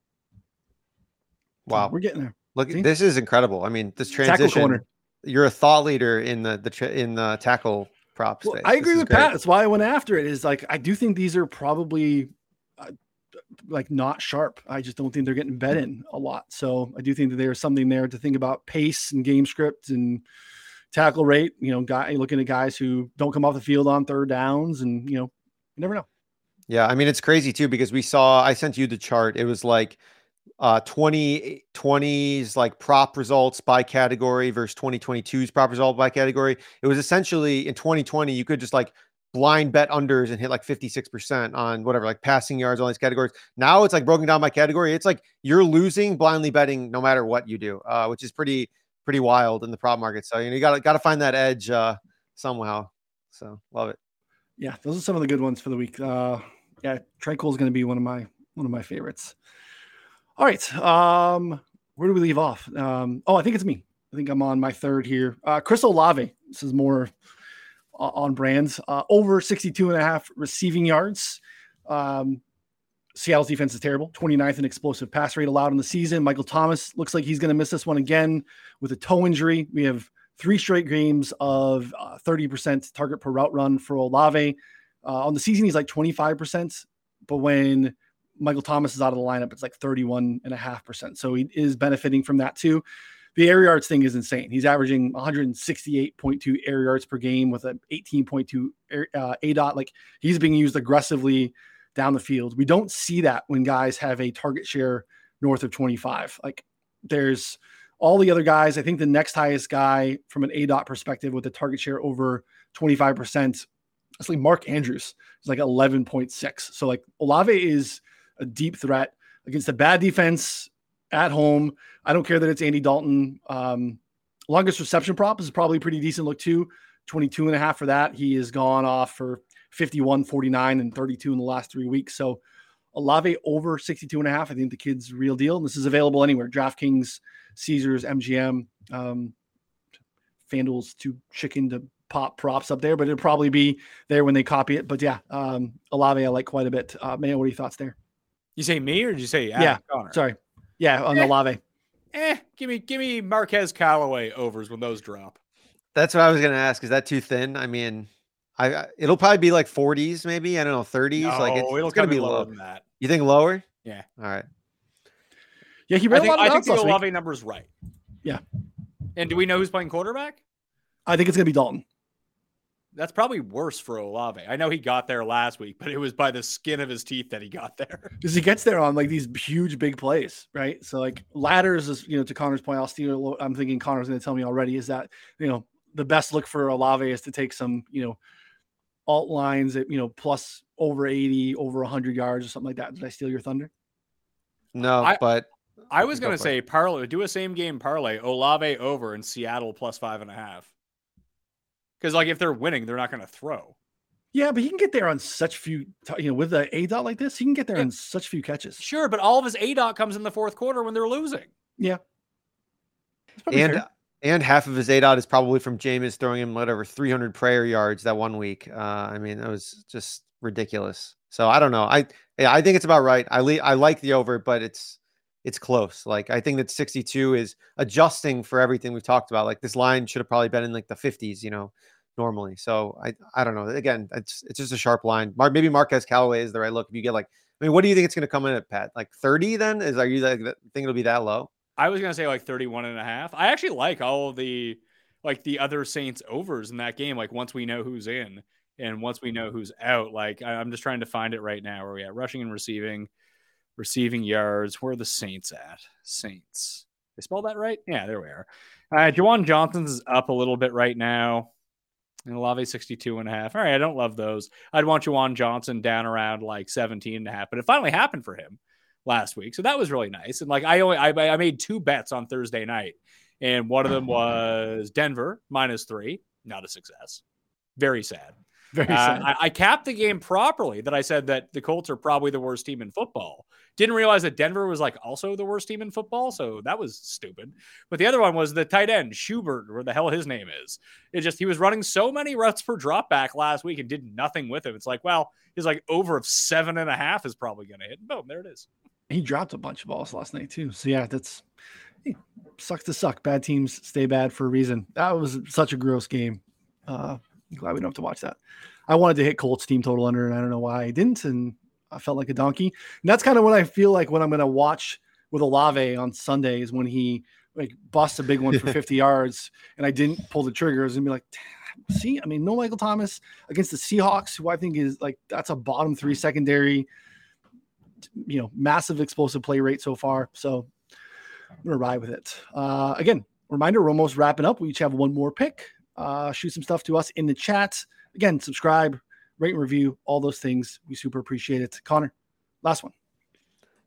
So Wow. we're getting there. Look, See? this is incredible. I mean, this transition. corner. You're a thought leader in the the tra- in the tackle prop Well. I agree with great. Pat. That's why I went after it. Is like I do think these are probably uh, like not sharp. I just don't think they're getting bet in a lot. So I do think that there's something there to think about pace and game script and tackle rate. You know, guy looking at guys who don't come off the field on third downs, and you know, you never know. Yeah, I mean it's crazy too because we saw I sent you the chart. It was like uh 20 20s like prop results by category versus 2022's prop result by category. It was essentially in 2020 you could just like blind bet unders and hit like 56% on whatever like passing yards all these categories. Now it's like broken down by category. It's like you're losing blindly betting no matter what you do, uh, which is pretty pretty wild in the prop market. So you know you got to got to find that edge uh somehow. So love it. Yeah, those are some of the good ones for the week. Uh, yeah, Tranquill is going to be one of my one of my favorites. All right, um, where do we leave off? Um, oh, I think it's me. I think I'm on my third here. Uh, Chris Olave. This is more on brands. Uh, over 62 and a half receiving yards. Um, Seattle's defense is terrible. 29th in explosive pass rate allowed in the season. Michael Thomas looks like he's going to miss this one again with a toe injury. We have three straight games of uh, 30% target per route run for Olave. Uh, on the season, he's like 25%, but when Michael Thomas is out of the lineup, it's like 31.5%. So he is benefiting from that too. The air yards thing is insane. He's averaging 168.2 air yards per game with an 18.2 air, uh, A dot. Like he's being used aggressively down the field. We don't see that when guys have a target share north of 25. Like there's all the other guys. I think the next highest guy from an A dot perspective with a target share over 25%, it's like Mark Andrews. It's like 11.6. So like Olave is a deep threat against a bad defense at home. I don't care that it's Andy Dalton. Um, longest reception prop is probably a pretty decent look too. 22 and a half for that. He has gone off for 51, 49, and 32 in the last three weeks. So Olave over 62 and a half. I think the kid's real deal. And this is available anywhere. DraftKings, Caesars, MGM, um, FanDuel's too chicken to pop props up there, but it'll probably be there when they copy it. But yeah, um, Olave I like quite a bit. Uh, man, what are your thoughts there? You say me or did you say Adam Yeah, Connor? Sorry. Yeah, on Eh. Olave. Eh, give me give me Marquez Callaway overs when those drop. That's what I was gonna ask. Is that too thin? I mean, I I- it'll probably be like 40s, maybe. I don't know, 30s. like it's, it'll it's gonna be lower low. than that. You think lower? Yeah. All right. Yeah, he I ran a think, lot I think routes the last number is right. Yeah. And do we know who's playing quarterback? I think it's gonna be Dalton. That's probably worse for Olave. I know he got there last week, but it was by the skin of his teeth that he got there. because he gets there on like these huge big plays, right? So like ladders is you know to Connor's point. I'll steal. a I'm thinking Connor's going to tell me already is that you know the best look for Olave is to take some, you know, alt lines at you know plus over 80, over 100 yards or something like that. Did I steal your thunder? No, I- but I was going to say parlay, do a same game parlay, Olave over in Seattle plus five and a half. Because like if they're winning, they're not going to throw. Yeah, but he can get there on such few, you know, with the A dot like this, he can get there Yeah. on such few catches. Sure, but all of his A dot comes in the fourth quarter when they're losing. Yeah. And fair. and half of his A dot is probably from Jameis throwing him whatever 300 prayer yards that one week. Uh, I mean, that was just ridiculous. So I don't know. I yeah, I think it's about right. I le- I like the over, but it's it's close. Like I think that 62 is adjusting for everything we've talked about. Like this line should have probably been in like the 50s, you know, normally. So I I don't know. Again, it's it's just a sharp line. Mar- maybe Marquez Callaway is the right look. If you get like, I mean, what do you think it's going to come in at, Pat? Like 30? Then is are you like think it'll be that low? I was going to say like 31 and a half. I actually like all the like the other Saints overs in that game. Like once we know who's in and once we know who's out, like I'm just trying to find it right now. Where we at rushing and receiving, receiving yards. Where are the Saints at? Saints. They spelled that right? Yeah, there we are. Uh, Juwan Johnson's is up a little bit right now. And Olave 62 and a half. All right, I don't love those. I'd want Jawan Johnson down around like 17 and a half, but it finally happened for him last week. So that was really nice. And like I only I, I made two bets on Thursday night, and one of them was Denver minus three. Not a success. Very sad. Very Uh. I, I capped the game properly that I said that the Colts are probably the worst team in football. Didn't realize that Denver was like also the worst team in football, so that was stupid. But the other one was the tight end Saubert, where the hell his name is. It just he was running so many routes per drop back last week and did nothing with him. It's like, well, he's like over of seven and a half is probably going to hit. Boom, there it is. he dropped a bunch of balls last night too. So yeah, that's sucks to suck. Bad teams stay bad for a reason. That was such a gross game. Uh, glad we don't have to watch that. I wanted to hit Colts team total under, and I don't know why I didn't, and I felt like a donkey. And that's kind of what I feel like when I'm going to watch with Olave on Sunday is when he like busts a big one for 50 yards, and I didn't pull the triggers and be like. See, I mean, no Michael Thomas against the Seahawks, who I think is like that's a bottom three secondary you know, massive explosive play rate so far. So I'm gonna ride with it. Uh, again, reminder: we're almost wrapping up. We each have one more pick. Uh, shoot some stuff to us in the chat. Again, subscribe, rate and review, all those things. We super appreciate it. Connor, last one.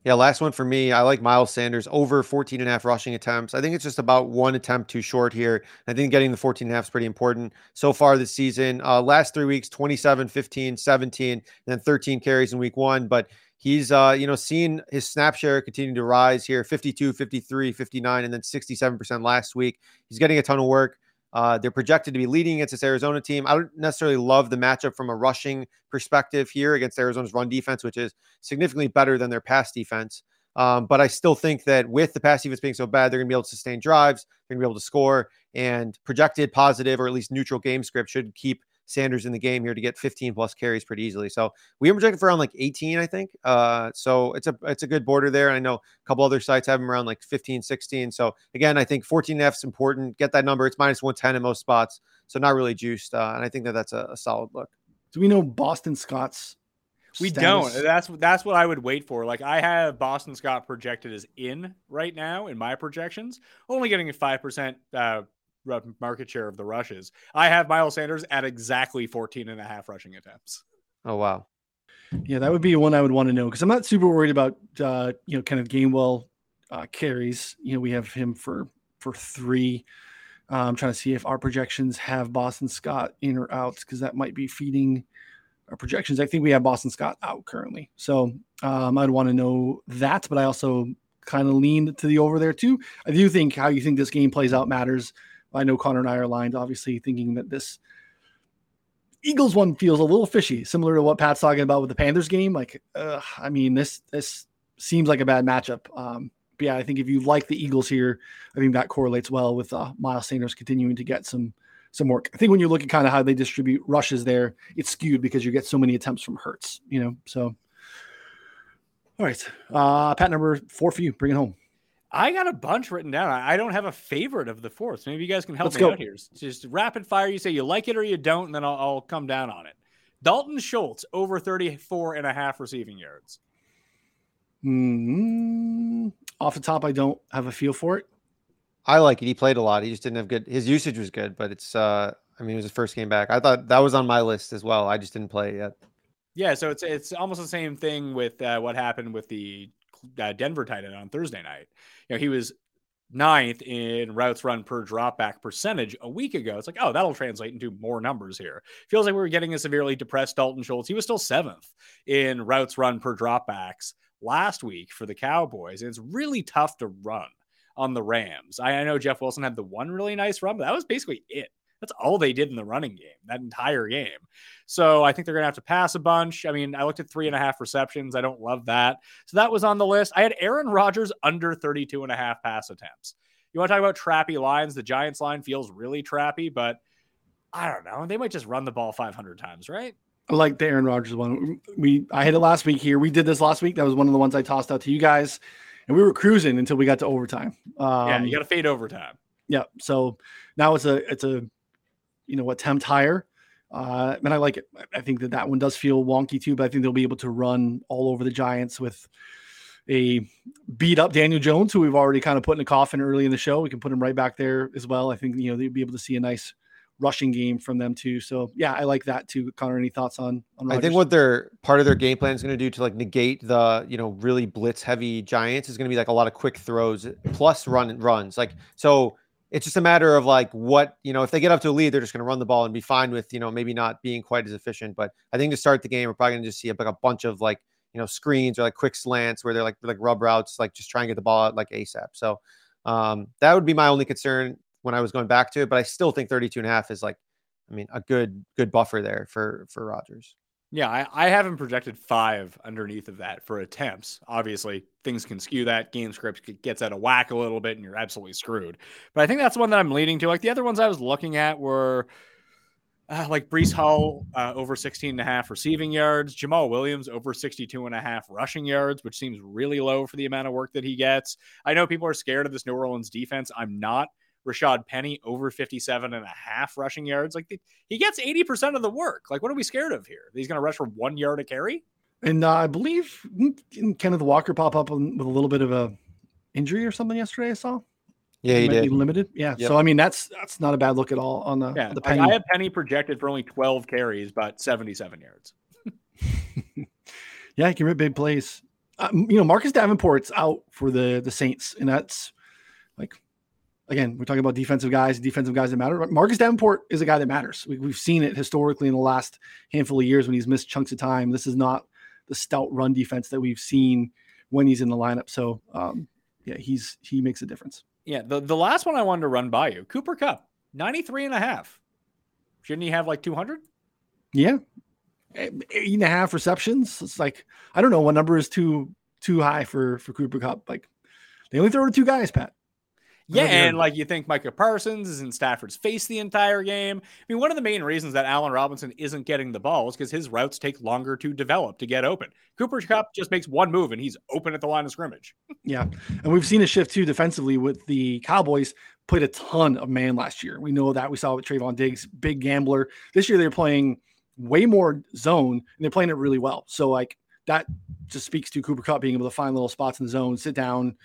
Yeah, last one for me. I like Miles Sanders over 14 and a half rushing attempts. I think it's just about one attempt too short here. I think getting the 14 and a half is pretty important so far this season. Uh, last three weeks 27, 15, 17, and then 13 carries in week one. But he's, uh, you know, seen his snap share continue to rise here 52, 53, 59, and then 67% last week. He's getting a ton of work. Uh, they're projected to be leading against this Arizona team. I don't necessarily love the matchup from a rushing perspective here against Arizona's run defense, which is significantly better than their pass defense. Um, but I still think that with the pass defense being so bad, they're going to be able to sustain drives, they're going to be able to score, and projected positive or at least neutral game script should keep Sanders in the game here to get 15 plus carries pretty easily. So we are projected for around like 18, I think. Uh, so it's a it's a good border there. I know a couple other sites have him around like 15, 16. So again, I think 14 F is important. Get that number. It's minus 110 in most spots, so not really juiced. Uh, and I think that that's a, a solid look. Do we know Boston Scott's? We status? don't. That's that's what I would wait for. Like I have Boston Scott projected as in right now in my projections, only getting a five percent uh, ru- market share of the rushes. I have Miles Sanders at exactly 14 and a half rushing attempts. Oh wow. Yeah, that would be one I would want to know because I'm not super worried about uh, you know kind of Gainwell uh, carries. You know, we have him for for three. Uh, I'm trying to see if our projections have Boston Scott in or out because that might be feeding our projections. I think we have Boston Scott out currently, so um, I'd want to know that. But I also kind of leaned to the over there too. I do think how you think this game plays out matters. I know Connor and I are aligned, obviously, thinking that this Eagles one feels a little fishy, similar to what Pat's talking about with the Panthers game. Like, uh, I mean, this this seems like a bad matchup. Um, but yeah, I think if you like the Eagles here, I think that correlates well with uh, Miles Sanders continuing to get some some work. I think when you look at kind of how they distribute rushes there, it's skewed because you get so many attempts from Hurts. You know, so all right, uh, Pat number four for you. Bring it home. I got a bunch written down. I I don't have a favorite of the fourth. So maybe you guys can help Let's me go. out here. Just rapid fire. You say you like it or you don't, and then I'll, I'll come down on it. Dalton Schultz over 34 and a half receiving yards. Mm, off the top, I don't have a feel for it. I like it. He played a lot. He just didn't have good. His usage was good, but it's. uh I mean, it was his first game back. I thought that was on my list as well. I just didn't play yet. Yeah, so it's it's almost the same thing with uh, what happened with the uh, Denver tight end on Thursday night. You know, he was ninth in routes run per dropback percentage a week ago. It's like, oh, that'll translate into more numbers here. Feels like we were getting a severely depressed Dalton Schultz. He was still seventh in routes run per dropbacks last week for the Cowboys. And it's really tough to run on the Rams. I, I know Jeff Wilson had the one really nice run, but that was basically it. That's all they did in the running game, that entire game. So I think they're going to have to pass a bunch. I mean, I looked at three and a half receptions. I don't love that. So that was on the list. I had Aaron Rodgers under 32 and a half pass attempts. You want to talk about trappy lines? The Giants line feels really trappy, but I don't know. They might just run the ball 500 times, right? I like the Aaron Rodgers one. We I hit it last week here. We did this last week. That was one of the ones I tossed out to you guys, and we were cruising until we got to overtime. Um, yeah, you got to fade overtime. Yeah. So now it's a it's a you know attempt higher. Uh, and I like it. I think that that one does feel wonky too, but I think they'll be able to run all over the Giants with a beat up Daniel Jones, who we've already kind of put in a coffin early in the show. We can put him right back there as well. I think you know they'll be able to see a nice rushing game from them too. So yeah, I like that too. Connor, any thoughts on? on I think what their part of their game plan is going to do to like negate the you know really blitz heavy Giants is going to be like a lot of quick throws plus run runs. Like so, it's just a matter of like what you know. If they get up to a lead, they're just going to run the ball and be fine with you know maybe not being quite as efficient. But I think to start the game, we're probably going to just see like a bunch of like you know screens or like quick slants where they're like like rub routes, like just trying to get the ball out like ASAP. So um, that would be my only concern when I was going back to it, but I still think 32 and a half is like, I mean, a good, good buffer there for, for Rodgers. Yeah, I, I haven't projected five underneath of that for attempts. Obviously, things can skew that. Game script gets out of whack a little bit and you're absolutely screwed. But I think that's one that I'm leading to. Like the other ones I was looking at were uh, like Breece Hall uh, over 16 and a half receiving yards, Jamaal Williams over 62 and a half rushing yards, which seems really low for the amount of work that he gets. I know people are scared of this New Orleans defense. I'm not. Rashaad Penny over 57 and a half rushing yards. Like the, he gets 80% of the work. Like, what are we scared of here? He's going to rush for one yard a carry? And uh, I believe Kenneth Walker pop up with a little bit of a injury or something yesterday. I saw. Yeah, he, he did. limited. Yeah. Yep. So I mean, that's that's not a bad look at all on the. Yeah, the Penny. I have Penny projected for only 12 carries, but 77 yards. yeah, he can rip big plays. Um, you know, Marcus Davenport's out for the the Saints, and that's like again, we're talking about defensive guys, defensive guys that matter. Marcus Davenport is a guy that matters. We, have seen it historically in the last handful of years when he's missed chunks of time. This is not the stout run defense that we've seen when he's in the lineup. So, um, yeah, he's he makes a difference. Yeah, the, the last one I wanted to run by you, Cooper Kupp, 93 and a half. Shouldn't he have like 200? Yeah. Eight and a half receptions. It's like, I don't know what number is too too high for for Cooper Kupp. Like they only throw to two guys, Pat. Yeah, and like you think Micah Parsons is in Stafford's face the entire game. I mean, one of the main reasons that Allen Robinson isn't getting the ball is because his routes take longer to develop to get open. Cooper Kupp just makes one move and he's open at the line of scrimmage. yeah, and we've seen a shift too defensively with the Cowboys. Played a ton of man last year. We know that we saw with Trevon Diggs, big gambler. This year they're playing way more zone and they're playing it really well. So like that just speaks to Cooper Kupp being able to find little spots in the zone, sit down,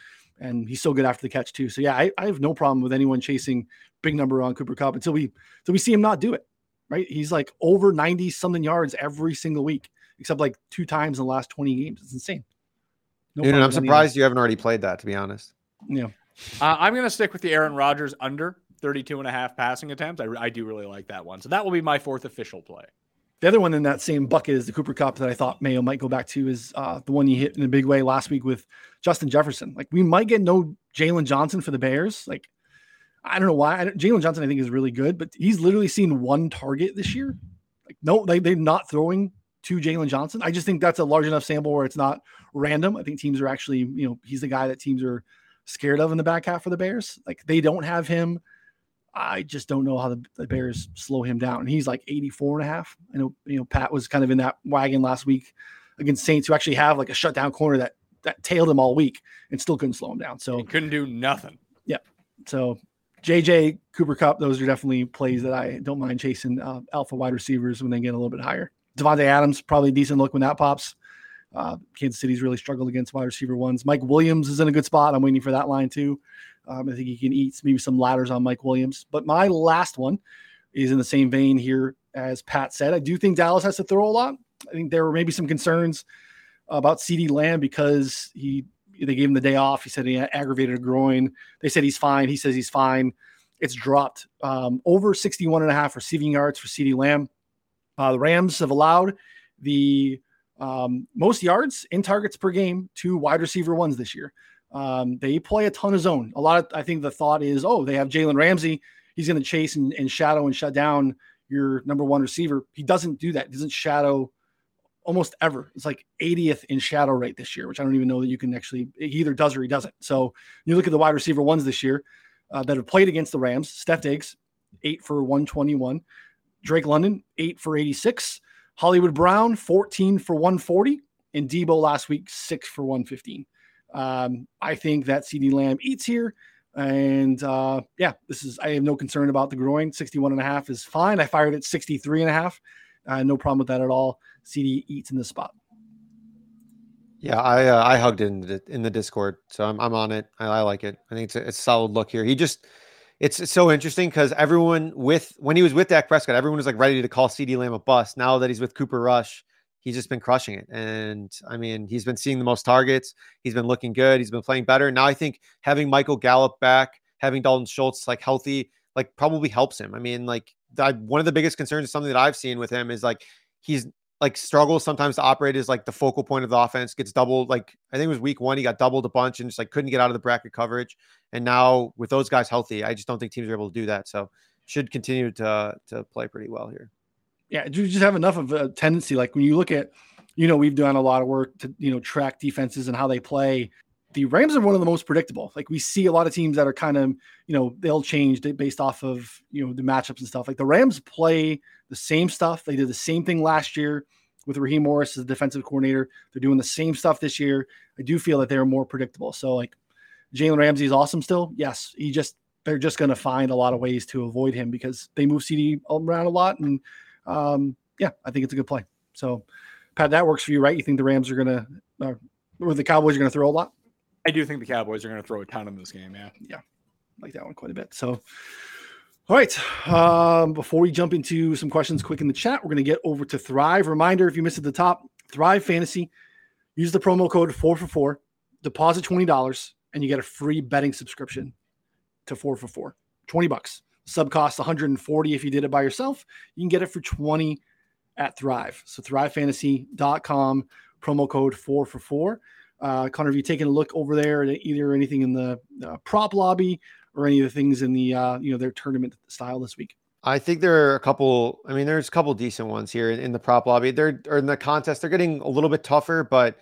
and he's so good after the catch too. So yeah, I, I have no problem with anyone chasing big number on Cooper Kupp until we until we see him not do it. Right? He's like over 90 something yards every single week, except like two times in the last 20 games. It's insane. No Dude, and I'm surprised you haven't already played that, to be honest. Yeah. Uh, I'm going to stick with the Aaron Rodgers under 32 and a half passing attempts. I, I do really like that one. So that will be my fourth official play. The other one in that same bucket is the Cooper Kupp that I thought Mayo might go back to is uh, the one he hit in a big way last week with Justin Jefferson. Like we might get no Jaylon Johnson for the Bears. Like I don't know why. Jaylon Johnson I think is really good, but he's literally seen one target this year. Like no, they're not throwing to Jaylon Johnson. I just think that's a large enough sample where it's not random. I think teams are actually, you know, he's the guy that teams are scared of in the back half for the Bears. Like they don't have him I just don't know how the, the, Bears slow him down. And he's like 84 and a half. I know, you know, Pat was kind of in that wagon last week against Saints who actually have like a shutdown corner that that tailed him all week and still couldn't slow him down. So he couldn't do nothing. Yeah. So JJ Cooper Kupp, those are definitely plays that I don't mind chasing uh, alpha wide receivers when they get a little bit higher. Davante Adams, probably decent look when that pops. Uh, Kansas City's really struggled against wide receiver ones. Mike Williams is in a good spot. I'm waiting for that line too. Um, I think he can eat maybe some ladders on Mike Williams. But my last one is in the same vein here as Pat said. I do think Dallas has to throw a lot. I think there were maybe some concerns about CeeDee Lamb because he they gave him the day off. He said he aggravated a groin. They said he's fine. He says he's fine. It's dropped um, over 61 and a half receiving yards for CeeDee Lamb. Uh, the Rams have allowed the um, most yards in targets per game to wide receiver ones this year. Um, they play a ton of zone. A lot of, I think the thought is, oh, they have Jalen Ramsey. He's going to chase and, and, shadow and shut down your number one receiver. He doesn't do that. He doesn't shadow almost ever. It's like 80th in shadow rate this year, which I don't even know that you can actually, he either does or he doesn't. So you look at the wide receiver ones this year uh, that have played against the Rams. Stef Diggs, eight for 121. Drake London, eight for 86. Hollywood Brown, 14 for 140. And Deebo last week, six for 115. Um, I think that CeeDee Lamb eats here. And uh, yeah, this is, I have no concern about the groin. 61 and a half is fine. I fired at 63 and a half. Uh, no problem with that at all. CeeDee eats in the spot. Yeah, I uh, I hugged in the in the Discord, so I'm I'm on it. I, I like it. I think it's a, it's a solid look here. He just it's, so interesting because everyone with when he was with Dak Prescott, everyone was like ready to call CeeDee Lamb a bust. Now that he's with Cooper Rush, he's just been crushing it. And I mean, he's been seeing the most targets. He's been looking good. He's been playing better. Now I think having Michael Gallup back, having Dalton Schultz like healthy, like probably helps him. I mean, like I, one of the biggest concerns is something that I've seen with him is like he's like struggles sometimes to operate as like the focal point of the offense, gets doubled. Like I think it was week one, he got doubled a bunch and just like couldn't get out of the bracket coverage. And now with those guys healthy, I just don't think teams are able to do that. So should continue to to play pretty well here. Yeah, you just have enough of a tendency. Like when you look at, you know, we've done a lot of work to you know track defenses and how they play. The Rams are one of the most predictable. Like we see a lot of teams that are kind of, you know, they'll change based off of you know the matchups and stuff. Like the Rams play the same stuff. They did the same thing last year with Raheem Morris as the defensive coordinator. They're doing the same stuff this year. I do feel that they're more predictable. So like Jalen Ramsey is awesome still. Yes, he just they're just going to find a lot of ways to avoid him because they move CeeDee around a lot. And um, yeah, I think it's a good play. So Pat, that works for you, right? You think the Rams are going to, uh, or the Cowboys are going to throw a lot? I do think the Cowboys are going to throw a ton in this game. Yeah. Yeah. Like that one quite a bit. So all right. Um, before we jump into some questions quick in the chat, we're going to get over to Thrive. Reminder if you missed at the top, Thrive Fantasy, use the promo code 4 for 4, deposit $20, and you get a free betting subscription to 4 for 4. 20 bucks. Sub cost 140 if you did it by yourself. You can get it for 20 at Thrive. So thrivefantasy.com, promo code 4 for 4. Uh, Connor, have you taken a look over there at either anything in the uh, prop lobby or any of the things in the uh, you know their tournament style this week? I think there are a couple. I mean, there's a couple decent ones here in the prop lobby. They're or in the contest. They're getting a little bit tougher, but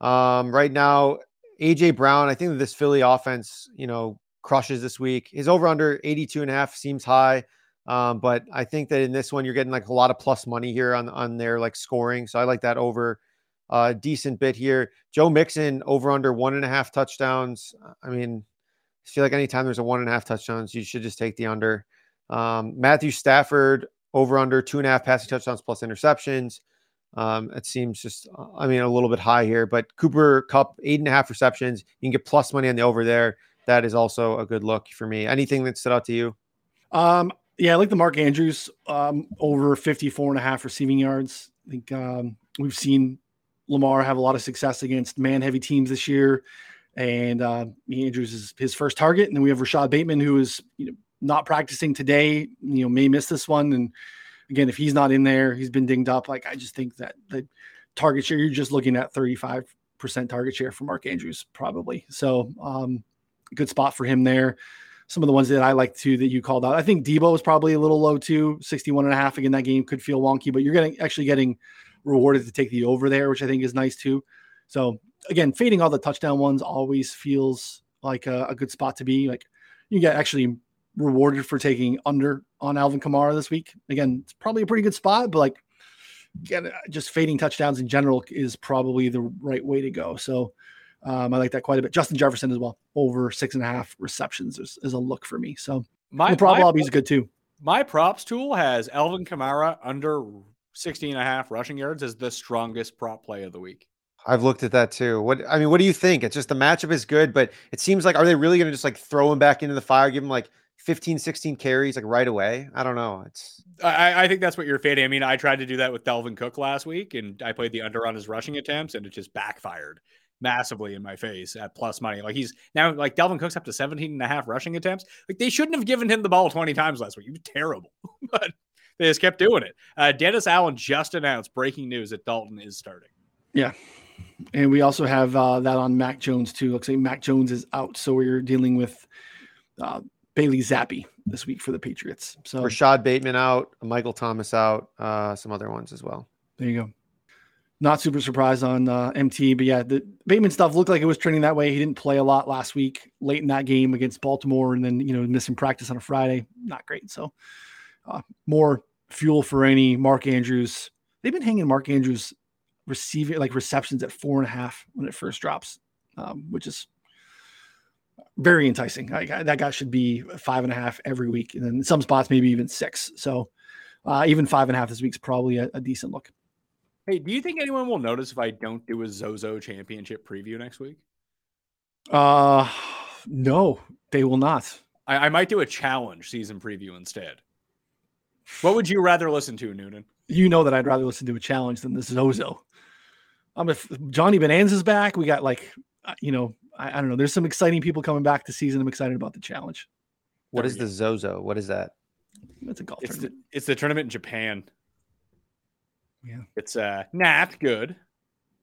um, right now, AJ Brown. I think this Philly offense, you know, crushes this week. His over under 82 and a half seems high. Um, but I think that in this one, you're getting like a lot of plus money here on on their like scoring. So I like that over a uh, decent bit here. Joe Mixon over under one and a half touchdowns. I mean, I feel like anytime there's a one and a half touchdowns, you should just take the under. Um, Matthew Stafford over under two and a half passing touchdowns plus interceptions. Um, it seems just, I mean, a little bit high here, but Cooper Kupp, eight and a half receptions. You can get plus money on the over there. That is also a good look for me. Anything that stood out to you? Um, yeah, I like the Mark Andrews um, over 54 and a half receiving yards. I think um, we've seen Lamar have a lot of success against man heavy teams this year and uh, Andrews is his first target. And then we have Rashod Bateman, who is you know not practicing today. You know, may miss this one. And again, if he's not in there, he's been dinged up. Like I just think that the target share, you're just looking at 35 percent target share for Mark Andrews, probably. So um, good spot for him there. Some of the ones that I like too that you called out. I think Deebo is probably a little low too, 61 and a half. Again, that game could feel wonky, but you're getting actually getting rewarded to take the over there, which I think is nice too. So again, fading all the touchdown ones always feels like a, a good spot to be. Like you get actually rewarded for taking under on Alvin Kamara this week. Again, it's probably a pretty good spot, but like again, just fading touchdowns in general is probably the right way to go. So um, I like that quite a bit. Justin Jefferson as well, over six and a half receptions is, is a look for me. So my the prop lobby is good too. My props tool has Alvin Kamara under 16 and a half rushing yards as the strongest prop play of the week. I've looked at that too. What I mean, what do you think? It's just the matchup is good, but it seems like are they really going to just like throw him back into the fire, give him like 15, 16 carries like right away? I don't know. It's I, I think that's what you're fading. I mean, I tried to do that with Dalvin Cook last week, and I played the under on his rushing attempts, and it just backfired massively in my face at plus money. Like he's now like Dalvin Cook's up to 17 and a half rushing attempts. Like they shouldn't have given him the ball 20 times last week. He was terrible, but they just kept doing it. Uh, Dennis Allen just announced breaking news that Dalton is starting. Yeah. And we also have uh, that on Mac Jones too. Looks like Mac Jones is out, so we're dealing with uh, Bailey Zappe this week for the Patriots. So Rashod Bateman out, Michael Thomas out, uh, some other ones as well. There you go. Not super surprised on uh, MT, but yeah, the Bateman stuff looked like it was trending that way. He didn't play a lot last week, late in that game against Baltimore, and then you know missing practice on a Friday. Not great. So uh, more fuel for any Mark Andrews. They've been hanging Mark Andrews receiving like receptions at four and a half when it first drops, um, which is very enticing. Like, that guy should be five and a half every week, and then some spots maybe even six. So uh, even five and a half this week is probably a, a, decent look. Hey, do you think anyone will notice if I don't do a Zozo Championship preview next week? Uh, no, they will not. I, I might do a challenge season preview instead. What would you rather listen to, Noonan? You know that I'd rather listen to a challenge than the Zozo. Um, if Johnny Bananas' back, we got like, uh, you know, I, I, don't know. There's some exciting people coming back this season. I'm excited about the challenge. What is the Zozo? What is that? It's a golf it's tournament. The, it's the tournament in Japan. Yeah. It's uh not good.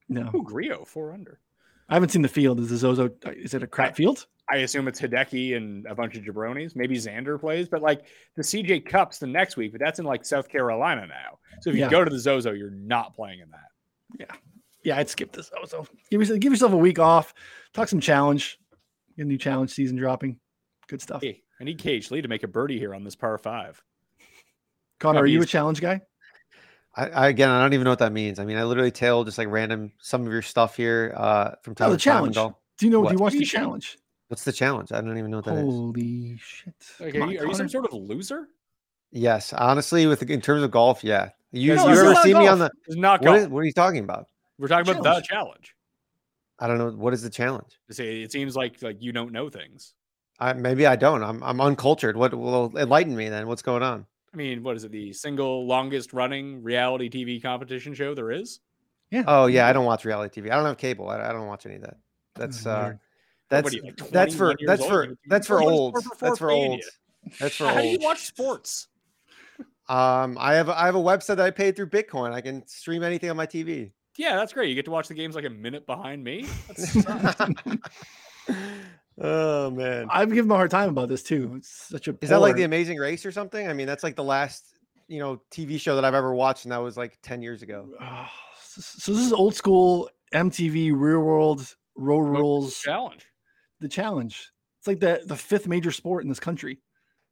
No. Ooh, Grillo, four under. I haven't seen the field. Is the Zozo is it a crap field? I assume it's Hideki and a bunch of jabronis. Maybe Xander plays, but like the CJ Cups the next week, but that's in like South Carolina now. So if you Yeah. go to the Zozo, you're not playing in that. Yeah. Yeah, I'd skip this Zozo. Give yourself give yourself a week off. Talk some challenge. Get a new challenge season dropping. Good stuff. Hey, I need Cage Lee to make a birdie here on this par five. Connor, are you a challenge guy? I, I again, I don't even know what that means. I mean, I literally tail just like random some of your stuff here uh, from time Oh, the to time. challenge. and go, Do you know? What? Do you watch the challenge? What's the challenge? I don't even know what that is. Holy shit! Like, Come are on, you, are you some sort of loser? Yes, honestly, with in terms of golf, yeah. You, No, you it's ever not see me on the? It's not What, golf. is, what are you talking about? We're talking about the Challenge. challenge. I don't know. What is the challenge? Say it seems like like you don't know things. I, maybe I don't. I'm I'm uncultured. What will enlighten me then? What's going on? I mean, what is it? The single longest running reality TV competition show there is. Yeah. Oh yeah, I don't watch reality TV. I don't have cable. I, I don't watch any of that. That's uh, that's you, like, that's for that's for You- that's for watch olds. sport before That's for Fade, olds. That's for old. How do you watch sports? Um, I have a- I have a website that I paid through Bitcoin. I can stream anything on my TV. Yeah, that's great. You get to watch the games like a minute behind me. That's oh man, I've given him a hard time about this too. It's such a is that like the Amazing Race or something? I mean, that's like the last you know TV show that I've ever watched, and that was like ten years ago. Oh, so this is old school MTV Real World Road Rules challenge. the challenge. It's like the the fifth major sport in this country.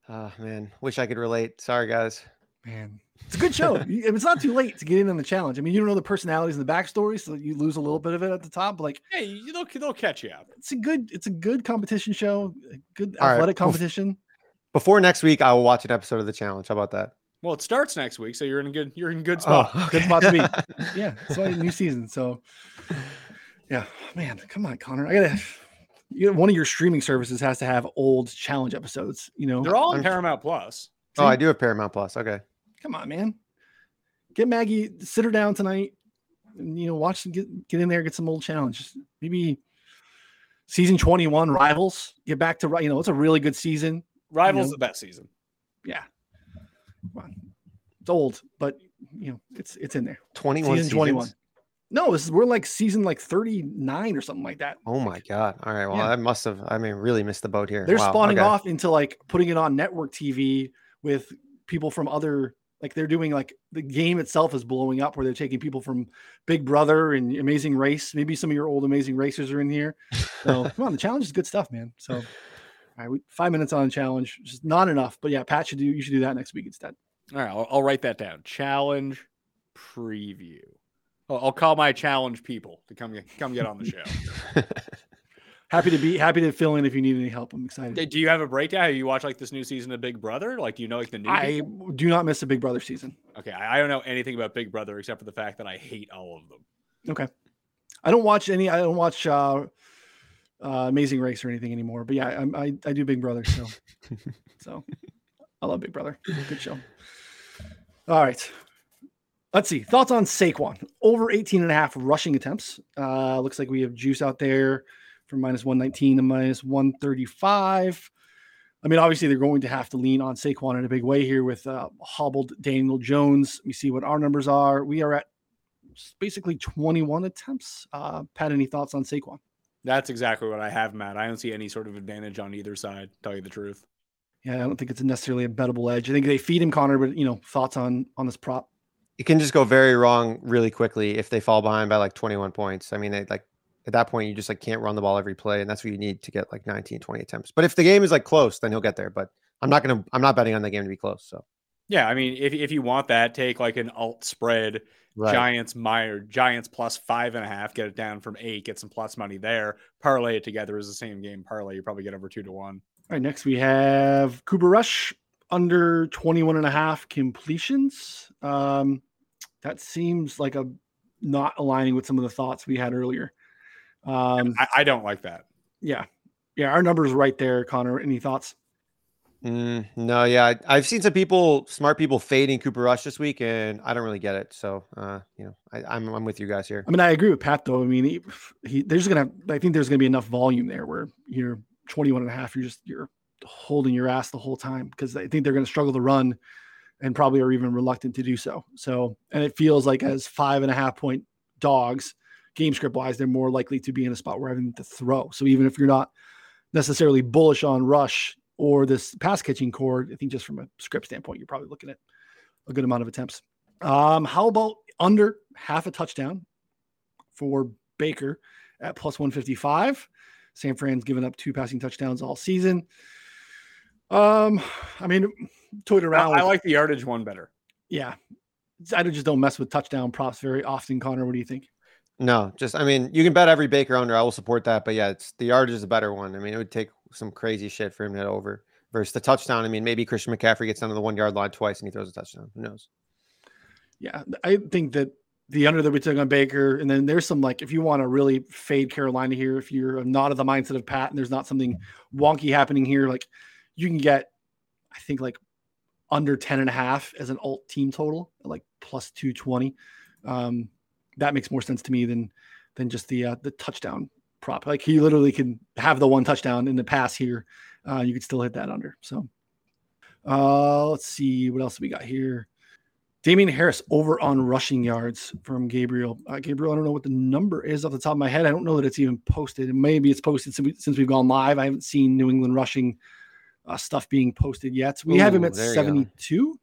Oh man, wish I could relate. Sorry guys. Man, it's a good show. It's not too late to get in on the challenge. I mean, you don't know the personalities and the backstory, so you lose a little bit of it at the top. But like, Hey, you- they'll they'll catch you up. it's a good it's a good competition show, a good All right, athletic oof. competition. Before next week, I will watch an episode of the challenge. How about that? Well, it starts next week, so you're in a good you're in good oh, spot. Oh, Good spot to be. Yeah, it's a new season. So, yeah, man, come on, Connor. I gotta. You know, one of your streaming services has to have old challenge episodes. You know, They're all in Paramount Plus. Oh, I do have Paramount Plus. Okay. Come on, man. Get Maggie, sit her down tonight, and you know, watch get get in there, get some old challenges. Maybe season twenty one rivals. Get back to you know, it's a really good season. Rivals know. the best season. Yeah, come on. It's old, but you know, it's it's in there. 21 Season seasons. twenty one. No, this is, we're like season like thirty nine or something like that. Oh my god. All right. Well, Yeah. I must have I mean really missed the boat here. They're Wow, spawning okay. off into like putting it on network TV with people from other like they're doing like the game itself is blowing up where they're taking people from Big Brother and Amazing Race. Maybe some of your old Amazing Racers are in here. So come on, the challenge is good stuff, man. So all right, we, five minutes on challenge, just not enough. But yeah, Pat should do you should do that next week instead. All right, I'll, I'll write that down. Challenge preview. I'll, I'll call my challenge people to come get, come get on the show. Happy to be happy to fill in if you need any help. I'm excited. Do you have a breakdown? Have you watch like this new season of Big Brother? Like, do you know like the new? I people? do not miss a Big Brother season. okay, I I don't know anything about Big Brother except for the fact that I hate all of them. Okay. I don't watch any. I don't watch uh, uh, Amazing Race or anything anymore. But yeah, I I, I do Big Brother. So so I love Big Brother. Good show. All right. Let's see. Thoughts on Saquon. Over 18 and a half rushing attempts. Uh, looks like we have juice out there from minus 119 to minus 135. I mean, obviously, they're going to have to lean on Saquon in a big way here with uh, hobbled Daniel Jones. We see what our numbers are. We are at basically 21 attempts. Uh, Pat, any thoughts on Saquon? That's exactly what I have, Matt. I don't see any sort of advantage on either side, tell you the truth. Yeah, I don't think it's necessarily a bettable edge. I think they feed him Connor, but you know, thoughts on on this prop? It can just go very wrong really quickly if they fall behind by like 21 points. I mean, they like at that point you just like can't run the ball every play and that's what you need to get like 19 20 attempts. But if the game is like close then he'll get there but i'm not gonna i'm not betting on the game to be close so. Yeah i mean if, if you want that take like an alt spread right. giants meyer giants plus five and a half get it down from eight get some plus money there parlay it together is the same game parlay you probably get over two to one. All right next we have cooper rush under 21 and a half completions. Um that seems like a not aligning with some of the thoughts we had earlier um, I, I, don't like that. Yeah, yeah, our numbers right there, Connor. Any thoughts? Mm, no, yeah, I, have seen some people, smart people, fading Cooper Rush this week, and I don't really get it. So, uh, you know, I, am I'm, I'm with you guys here. I mean, I agree with Pat though. I mean, he, he there's gonna, I think there's gonna be enough volume there where you're 21 and a half, you're just you're holding your ass the whole time because I think they're gonna struggle to run, and probably are even reluctant to do so. So, and it feels like as five and a half point dogs game script wise, they're more likely to be in a spot where having to throw. So even if you're not necessarily bullish on rush or this pass catching core, I think just from a script standpoint, you're probably looking at a good amount of attempts. Um, how about under half a touchdown for Baker at plus 155? San Fran's given up two passing touchdowns all season. Um, I mean, toyed around. I, I like the yardage one better. Yeah, I just don't mess with touchdown props very often. Connor, what do you think? No, just I mean, you can bet every Baker under. I will support that, but yeah, it's the yardage is a better one. I mean, it would take some crazy shit for him to hit over versus the touchdown. I mean, maybe Christian McCaffrey gets to the one yard line twice and he throws a touchdown. Who knows? Yeah, I think that the under that we took on Baker, and then there's some like if you want to really fade Carolina here, if you're not of the mindset of Pat and there's not something wonky happening here, like you can get, I think like under 10 and a half as an alt team total, like plus 220. Um, that makes more sense to me than than just the uh, the touchdown prop. Like he literally can have the one touchdown in the pass here. Uh, you could still hit that under. So uh, let's see what else we got here. Damien Harris over on rushing yards from Gabriel. Uh, Gabriel, I don't know what the number is off the top of my head. I don't know that it's even posted. Maybe it's posted since, we, since we've gone live. I haven't seen New England rushing uh, stuff being posted yet. We Ooh, have him at 72.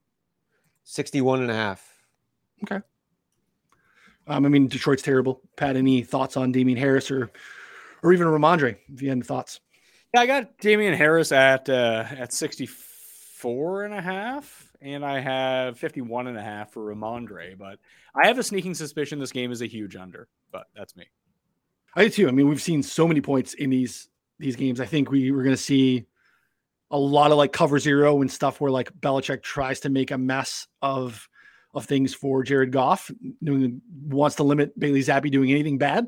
61 and a half. Okay. Um, I mean, Detroit's terrible. Pat, any thoughts on Damien Harris or or even Rhamondre? If you had any thoughts. Yeah, I got Damien Harris at uh, at 64 and a half, and I have 51 and a half for Rhamondre, but I have a sneaking suspicion this game is a huge under, but that's me. I do too. I mean, we've seen so many points in these these games. I think we we're going to see a lot of like cover zero and stuff where like Belichick tries to make a mess of of things for Jared Goff. New England wants to limit Bailey Zappe doing anything bad.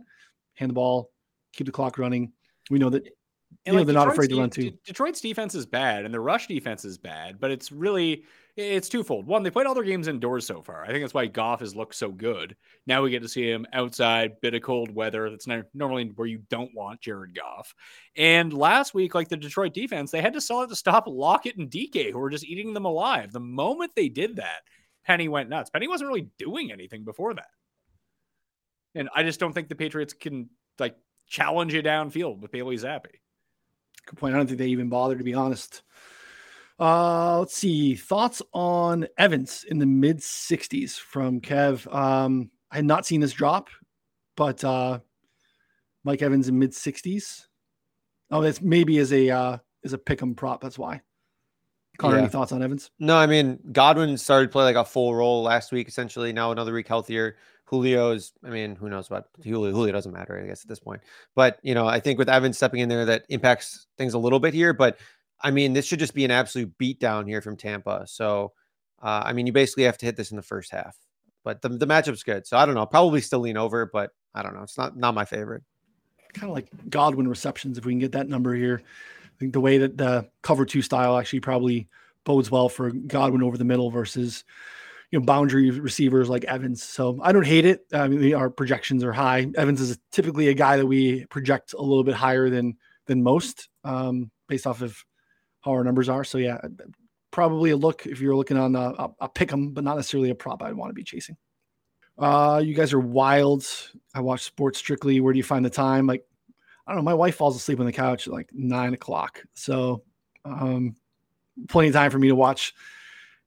Hand the ball, keep the clock running. We know that you know, they're Detroit's not afraid to run too. Detroit's defense is bad and the rush defense is bad, but it's really it's twofold. One, they played all their games indoors so far. I think that's why Goff has looked so good. Now we get to see him outside, bit of cold weather. That's not normally where you don't want Jared Goff. And last week, like the Detroit defense, they had to sell it to stop Lockett and DK, who were just eating them alive. The moment they did that, Penny went nuts. Penny wasn't really doing anything before that. And I just don't think the Patriots can like challenge you downfield with Bailey Zappe. Good point. I don't think they even bother, to be honest. Uh, let's see. Thoughts on Evans in the mid 60s from Kev. Um, I had not seen this drop, but uh, Mike Evans in mid 60s. Oh, that's maybe as a uh, as a pick 'em prop. That's why. Connor, yeah. any thoughts on Evans? No, I mean Godwin started to play like a full role last week, essentially. Now another week healthier. Julio is, I mean, who knows what Julio, Julio doesn't matter, I guess, at this point. But you know, I think with Evans stepping in there, that impacts things a little bit here. But I mean, this should just be an absolute beatdown here from Tampa. So uh, I mean, you basically have to hit this in the first half. but the, the matchup's good. So I don't know. Probably still lean over, but I don't know. It's not not my favorite. Kind of like Godwin receptions, if we can get that number here. I think the way that the cover two style actually probably bodes well for Godwin over the middle versus you know boundary receivers like Evans. So I don't hate it. I mean, our projections are high. Evans is typically a guy that we project a little bit higher than than most, um, based off of how our numbers are. So yeah, probably a look if you're looking on a, a, a pick 'em, but not necessarily a prop I'd want to be chasing. Uh, you guys are wild. I watch sports strictly. Where do you find the time? Like, I don't know. My wife falls asleep on the couch at like nine o'clock. So, um, plenty of time for me to watch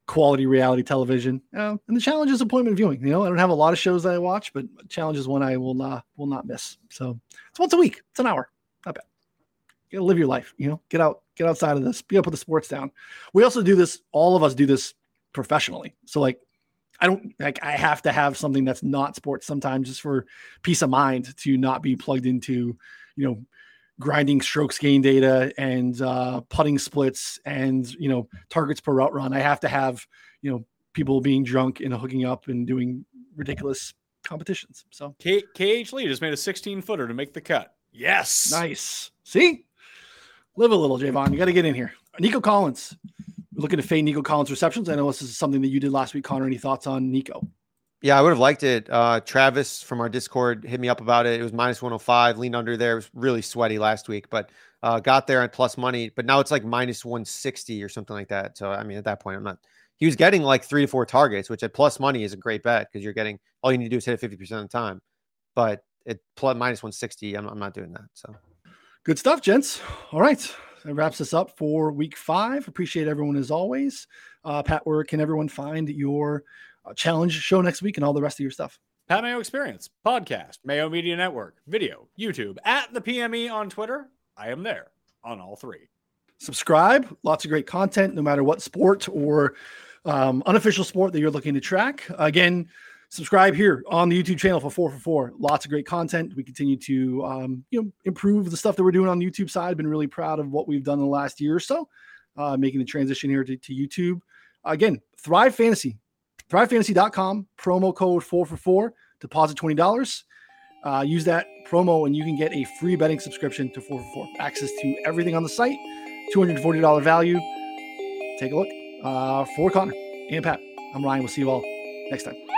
quality reality television. Uh, and the challenge is appointment viewing. You know, I don't have a lot of shows that I watch, but challenge is one I will uh, will not miss. So it's once a week. It's an hour. Not bad. You gotta live your life. You know, get out, get outside of this. Be able to put the sports down. We also do this. All of us do this professionally. So like, I don't like. I have to have something that's not sports sometimes, just for peace of mind to not be plugged into, you know, grinding strokes gain data and uh, putting splits and you know targets per route run. I have to have you know people being drunk and hooking up and doing ridiculous competitions. So K- KH Lee just made a 16 footer to make the cut. Yes. nice. See, live a little, Javon. You got to get in here. Nico Collins. We're looking to fade Nico Collins receptions. I know this is something that you did last week, Connor. Any thoughts on Nico? Yeah, I would have liked it. Uh, Travis from our Discord hit me up about it. It was minus 105, leaned under there. It was really sweaty last week, but uh, got there at plus money. But now it's like minus 160 or something like that. So, I mean, at that point, I'm not. He was getting like three to four targets, which at plus money is a great bet because you're getting all you need to do is hit it 50% of the time. But at plus minus 160, I'm, I'm not doing that. So, Good stuff, gents. All right. That wraps us up for week five. Appreciate everyone as always. Uh, Pat, where can everyone find your challenge show next week and all the rest of your stuff? Pat Mayo Experience, podcast, Mayo Media Network, video, YouTube, at the PME on Twitter. I am there on all three. Subscribe. Lots of great content, no matter what sport or um, unofficial sport that you're looking to track. Again, subscribe here on the YouTube channel for four for four. Lots of great content. We continue to um, you know improve the stuff that we're doing on the YouTube side. Been really proud of what we've done in the last year or so, uh, making the transition here to, to YouTube. Again, Thrive Fantasy, thrivefantasy.com, promo code four for deposit $20. Uh, use that promo and you can get a free betting subscription to 4for4. Access to everything on the site, $240 value. Take a look. Uh, for Connor and Pat, I'm Ryan. We'll see you all next time.